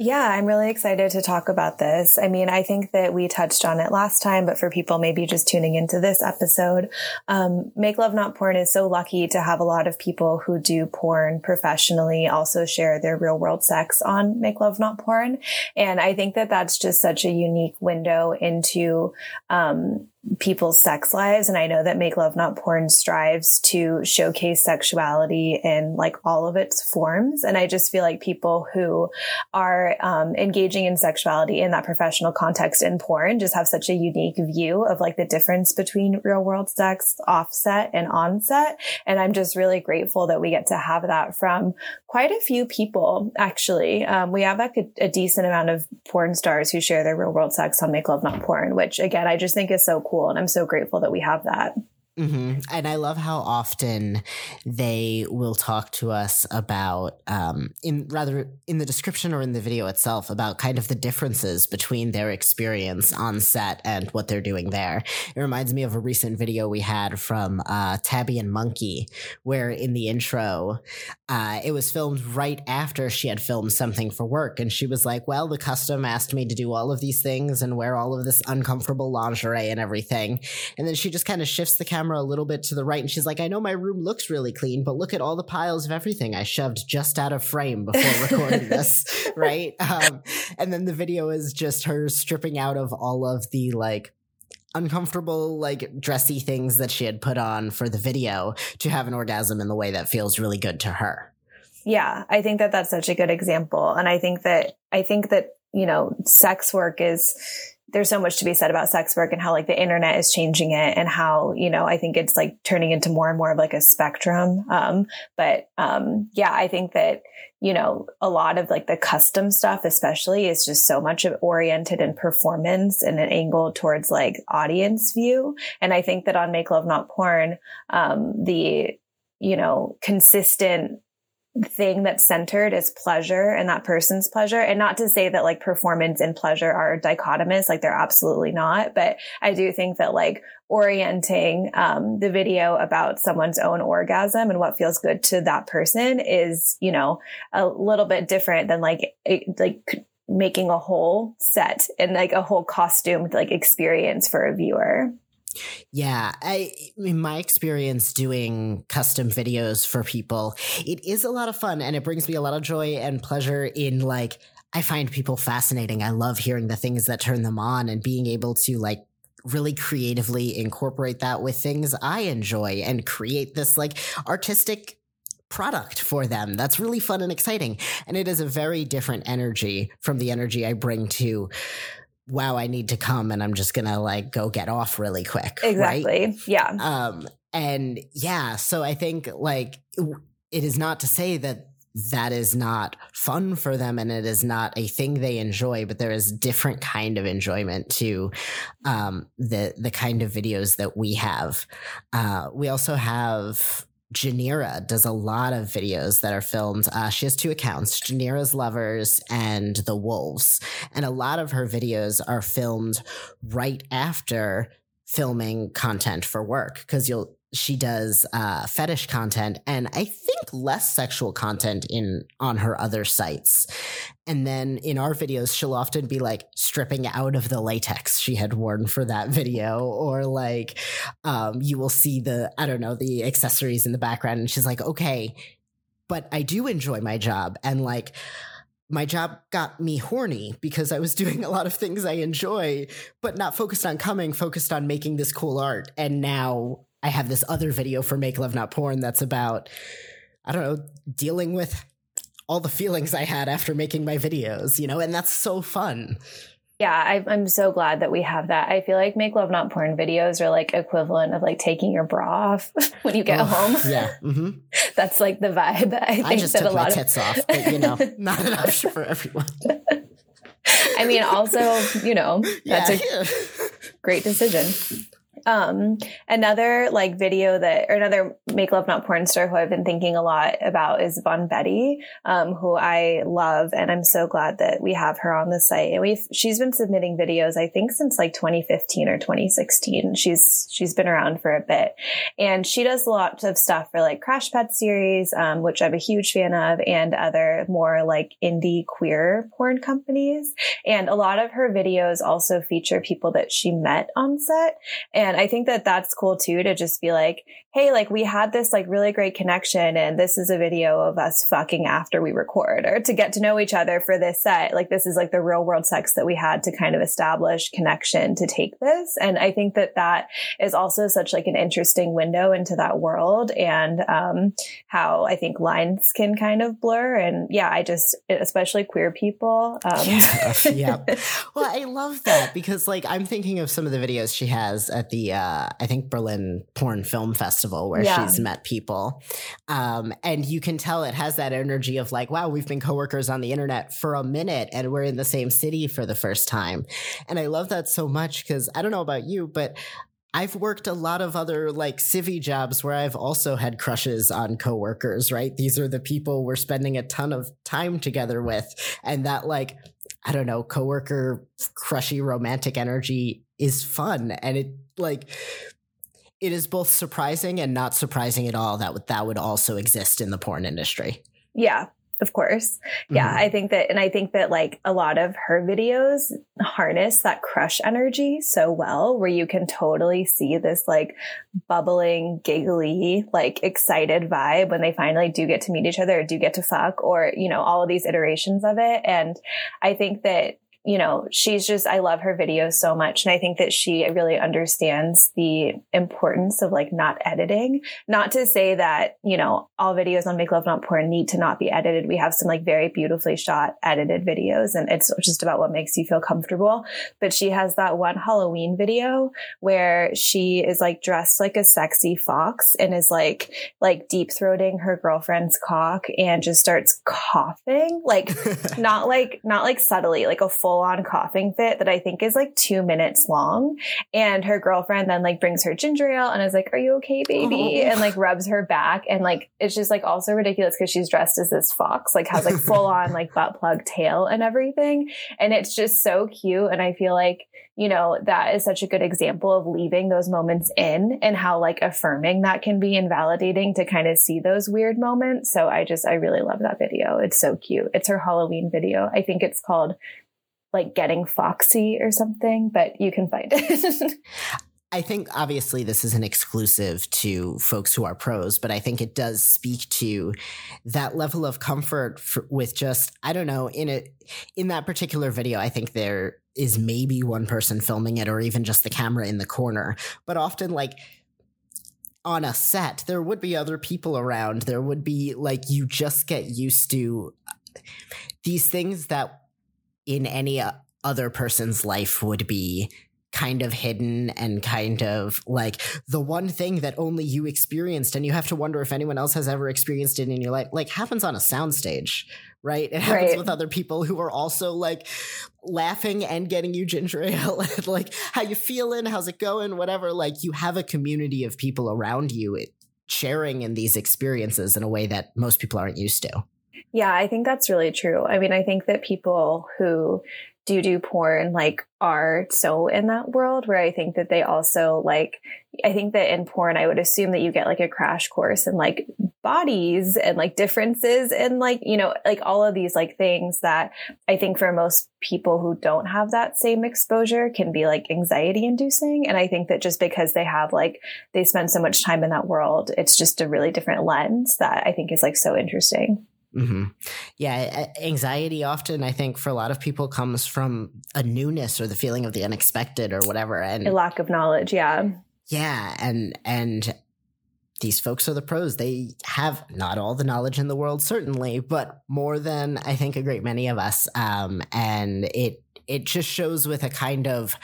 S4: Yeah, I'm really excited to talk about this. I mean, I think that we touched on it last time, but for people maybe just tuning into this episode, um, Make Love Not Porn is so lucky to have a lot of people who do porn professionally also share their real world sex on Make Love Not Porn. And I think that that's just such a unique window into, um, people's sex lives. And I know that Make Love Not Porn strives to showcase sexuality in like all of its forms. And I just feel like people who are um, engaging in sexuality in that professional context in porn just have such a unique view of like the difference between real world sex offset and onset. And I'm just really grateful that we get to have that from quite a few people, actually. Um, we have like a, a decent amount of porn stars who share their real world sex on Make Love Not Porn, which again, I just think is so cool cool. And I'm so grateful that we have that.
S1: Mm-hmm. And I love how often they will talk to us about, um, in rather in the description or in the video itself, about kind of the differences between their experience on set and what they're doing there. It reminds me of a recent video we had from uh, Tabby and Monkey, where in the intro, uh, it was filmed right after she had filmed something for work, and she was like, "Well, the custom asked me to do all of these things and wear all of this uncomfortable lingerie and everything," and then she just kind of shifts the camera a little bit to the right and she's like, I know my room looks really clean, but look at all the piles of everything I shoved just out of frame before recording this. Right. Um, and then the video is just her stripping out of all of the like, uncomfortable like dressy things that she had put on for the video to have an orgasm in the way that feels really good to her.
S4: Yeah, I think that that's such a good example and I think that I think that, you know, sex work is there's so much to be said about sex work and how like the internet is changing it and how, you know, I think it's like turning into more and more of like a spectrum. Um, but, um, yeah, I think that, you know, a lot of like the custom stuff, especially is just so much oriented in performance and an angle towards like audience view. And I think that on Make Love Not Porn, um, the, you know, consistent thing that's centered is pleasure and that person's pleasure. And not to say that like performance and pleasure are dichotomous, like they're absolutely not. But I do think that like orienting um, the video about someone's own orgasm and what feels good to that person is, you know, a little bit different than like, like making a whole set and like a whole costume like experience for a viewer.
S1: Yeah, I in my experience doing custom videos for people, it is a lot of fun and it brings me a lot of joy and pleasure in like I find people fascinating. I love hearing the things that turn them on and being able to like really creatively incorporate that with things I enjoy and create this like artistic product for them. That's really fun and exciting. And it is a very different energy from the energy I bring to wow, I need to come and I'm just gonna like go get off really quick.
S4: Exactly.
S1: Right?
S4: Yeah.
S1: Um, and yeah, so I think like it is not to say that that is not fun for them and it is not a thing they enjoy but there is different kind of enjoyment to um, the the kind of videos that we have uh, we also have Janira does a lot of videos that are filmed. Uh, she has two accounts, Janira's Lovers and The Wolves. And a lot of her videos are filmed right after filming content for work because you'll she does uh, fetish content and I think less sexual content in on her other sites. And then in our videos, she'll often be like stripping out of the latex she had worn for that video, or like um, you will see the I don't know the accessories in the background, and she's like, okay, but I do enjoy my job, and like my job got me horny because I was doing a lot of things I enjoy, but not focused on coming, focused on making this cool art. And now I have this other video for Make Love Not Porn that's about, I don't know, dealing with all the feelings I had after making my videos, you know, and that's so fun.
S4: Yeah, I, am so glad that we have that. I feel like make love not porn videos are like equivalent of like taking your bra off when you get oh, home.
S1: Yeah, mm-hmm.
S4: That's like the vibe. I think
S1: I just
S4: that
S1: took
S4: a lot
S1: my tits
S4: of...
S1: off, but you know, not an option for everyone.
S4: I mean, also, you know, that's yeah. a great decision. Um, another like video that, or another make love not porn star who I've been thinking a lot about is Von Betty, um, who I love, and I'm so glad that we have her on the site. And we've she's been submitting videos, I think, since like 2015 or 2016. She's she's been around for a bit, and she does lots of stuff for like Crash Pad series, um, which I'm a huge fan of, and other more like indie queer porn companies. And a lot of her videos also feature people that she met on set, and I think that that's cool too to just be like, hey, like we had this like really great connection and this is a video of us fucking after we record or to get to know each other for this set. Like this is like the real world sex that we had to kind of establish connection to take this. And I think that that is also such like an interesting window into that world and um, how I think lines can kind of blur. And yeah, I just, especially queer people. Um.
S1: Yeah, yeah. Well, I love that because like I'm thinking of some of the videos she has at the, uh, I think Berlin Porn Film Festival festival where yeah. she's met people. Um, and you can tell it has that energy of like, wow, we've been coworkers on the internet for a minute and we're in the same city for the first time. And I love that so much because I don't know about you, but I've worked a lot of other like civvy jobs where I've also had crushes on coworkers, right? These are the people we're spending a ton of time together with. And that like, I don't know, coworker crushy romantic energy is fun. And it like it is both surprising and not surprising at all that that would also exist in the porn industry.
S4: Yeah, of course. Yeah, mm-hmm. I think that, and I think that like a lot of her videos harness that crush energy so well, where you can totally see this like bubbling, giggly, like excited vibe when they finally do get to meet each other or do get to fuck or, you know, all of these iterations of it. And I think that you know, she's just, I love her videos so much. And I think that she really understands the importance of like not editing. Not to say that, you know, all videos on Make Love Not Porn need to not be edited. We have some like very beautifully shot edited videos and it's just about what makes you feel comfortable. But she has that one Halloween video where she is like dressed like a sexy fox and is like, like deep throating her girlfriend's cock and just starts coughing, like not like, not like subtly, like a full full on coughing fit that I think is like two minutes long. And her girlfriend then like brings her ginger ale and is like, Are you okay, baby? Oh. And like rubs her back. And like, it's just like also ridiculous because she's dressed as this fox, like has like full on like butt plug tail and everything. And it's just so cute. And I feel like, you know, that is such a good example of leaving those moments in and how like affirming that can be invalidating to kind of see those weird moments. So I just, I really love that video. It's so cute. It's her Halloween video. I think it's called like Getting Foxy or something, but you can find it.
S1: I think obviously this isn't exclusive to folks who are pros, but I think it does speak to that level of comfort for, with just I don't know in a in that particular video. I think there is maybe one person filming it, or even just the camera in the corner. But often, like on a set, there would be other people around. There would be like you just get used to these things that in any uh, other person's life would be kind of hidden and kind of like the one thing that only you experienced and you have to wonder if anyone else has ever experienced it in your life like happens on a soundstage right it happens right. with other people who are also like laughing and getting you ginger ale like how you feeling how's it going whatever like you have a community of people around you sharing in these experiences in a way that most people aren't used to
S4: yeah, I think that's really true. I mean, I think that people who do do porn like are so in that world where I think that they also like I think that in porn I would assume that you get like a crash course in like bodies and like differences and like you know like all of these like things that I think for most people who don't have that same exposure can be like anxiety inducing and I think that just because they have like they spend so much time in that world it's just a really different lens that I think is like so interesting.
S1: Mm-hmm. Yeah, anxiety often, I think, for a lot of people comes from a newness or the feeling of the unexpected or whatever, and
S4: a lack of knowledge. Yeah,
S1: yeah, and and these folks are the pros. They have not all the knowledge in the world, certainly, but more than I think a great many of us. Um, and it it just shows with a kind of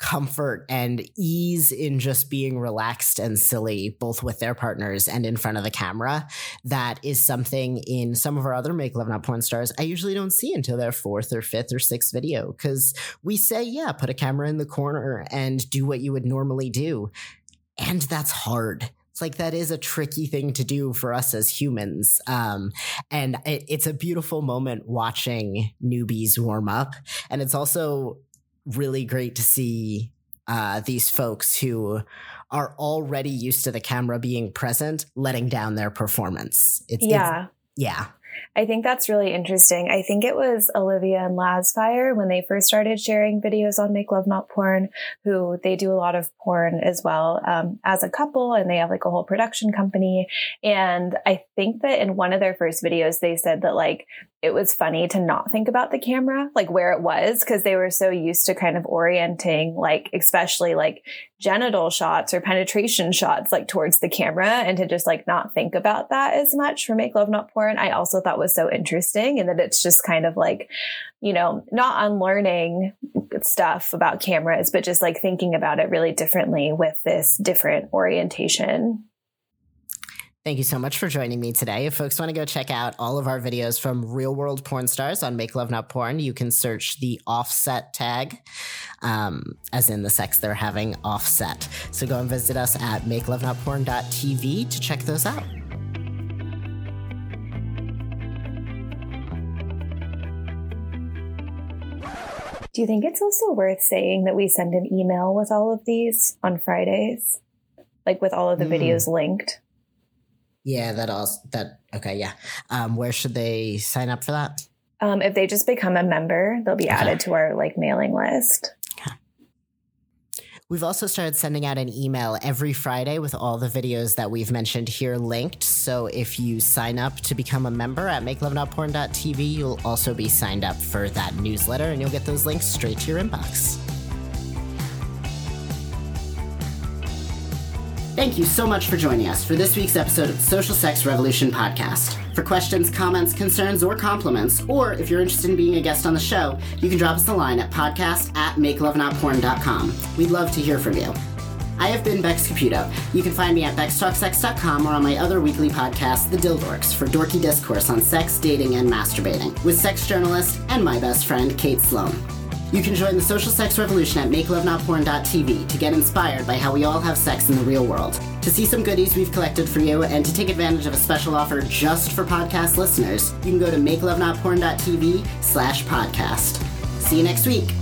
S1: comfort and ease in just being relaxed and silly, both with their partners and in front of the camera. That is something in some of our other Make Love Not Porn stars I usually don't see until their fourth or fifth or sixth video. Cause we say, yeah, put a camera in the corner and do what you would normally do. And that's hard. It's like that is a tricky thing to do for us as humans. Um, and it, it's a beautiful moment watching newbies warm up. And it's also really great to see uh, these folks who are already used to the camera being present letting down their performance.
S4: It's, yeah.
S1: It's, yeah.
S4: I think that's really interesting. I think it was Olivia and Lazfire when they first started sharing videos on Make Love Not Porn, who they do a lot of porn as well um, as a couple, and they have like a whole production company. And I think that in one of their first videos, they said that like it was funny to not think about the camera, like where it was, because they were so used to kind of orienting, like, especially like genital shots or penetration shots, like towards the camera and to just like not think about that as much for Make Love Not Porn. I also thought was so interesting and that it's just kind of like, you know, not unlearning stuff about cameras, but just like thinking about it really differently with this different orientation.
S1: Thank you so much for joining me today. If folks want to go check out all of our videos from real world porn stars on Make Love Not Porn, you can search the offset tag, um, as in the sex they're having offset. So go and visit us at makelovenotporn.tv to check those out.
S4: Do you think it's also worth saying that we send an email with all of these on Fridays? Like with all of the mm. videos linked?
S1: Yeah, that also that okay, yeah. Um, where should they sign up for that?
S4: Um, if they just become a member, they'll be okay. added to our like mailing list. Okay.
S1: We've also started sending out an email every Friday with all the videos that we've mentioned here linked. So if you sign up to become a member at makelovenotporn.tv, you'll also be signed up for that newsletter and you'll get those links straight to your inbox. Thank you so much for joining us for this week's episode of the Social Sex Revolution podcast. For questions, comments, concerns, or compliments, or if you're interested in being a guest on the show, you can drop us a line at podcast at makelovenotporn.com. We'd love to hear from you. I have been Bex Caputo. You can find me at bextalksex.com or on my other weekly podcast, The Dildorks, for dorky discourse on sex, dating, and masturbating, with sex journalist and my best friend, Kate Sloan. You can join the social sex revolution at makelovenotporn.tv to get inspired by how we all have sex in the real world. To see some goodies we've collected for you and to take advantage of a special offer just for podcast listeners, you can go to makelovenotporn.tv slash podcast. See you next week.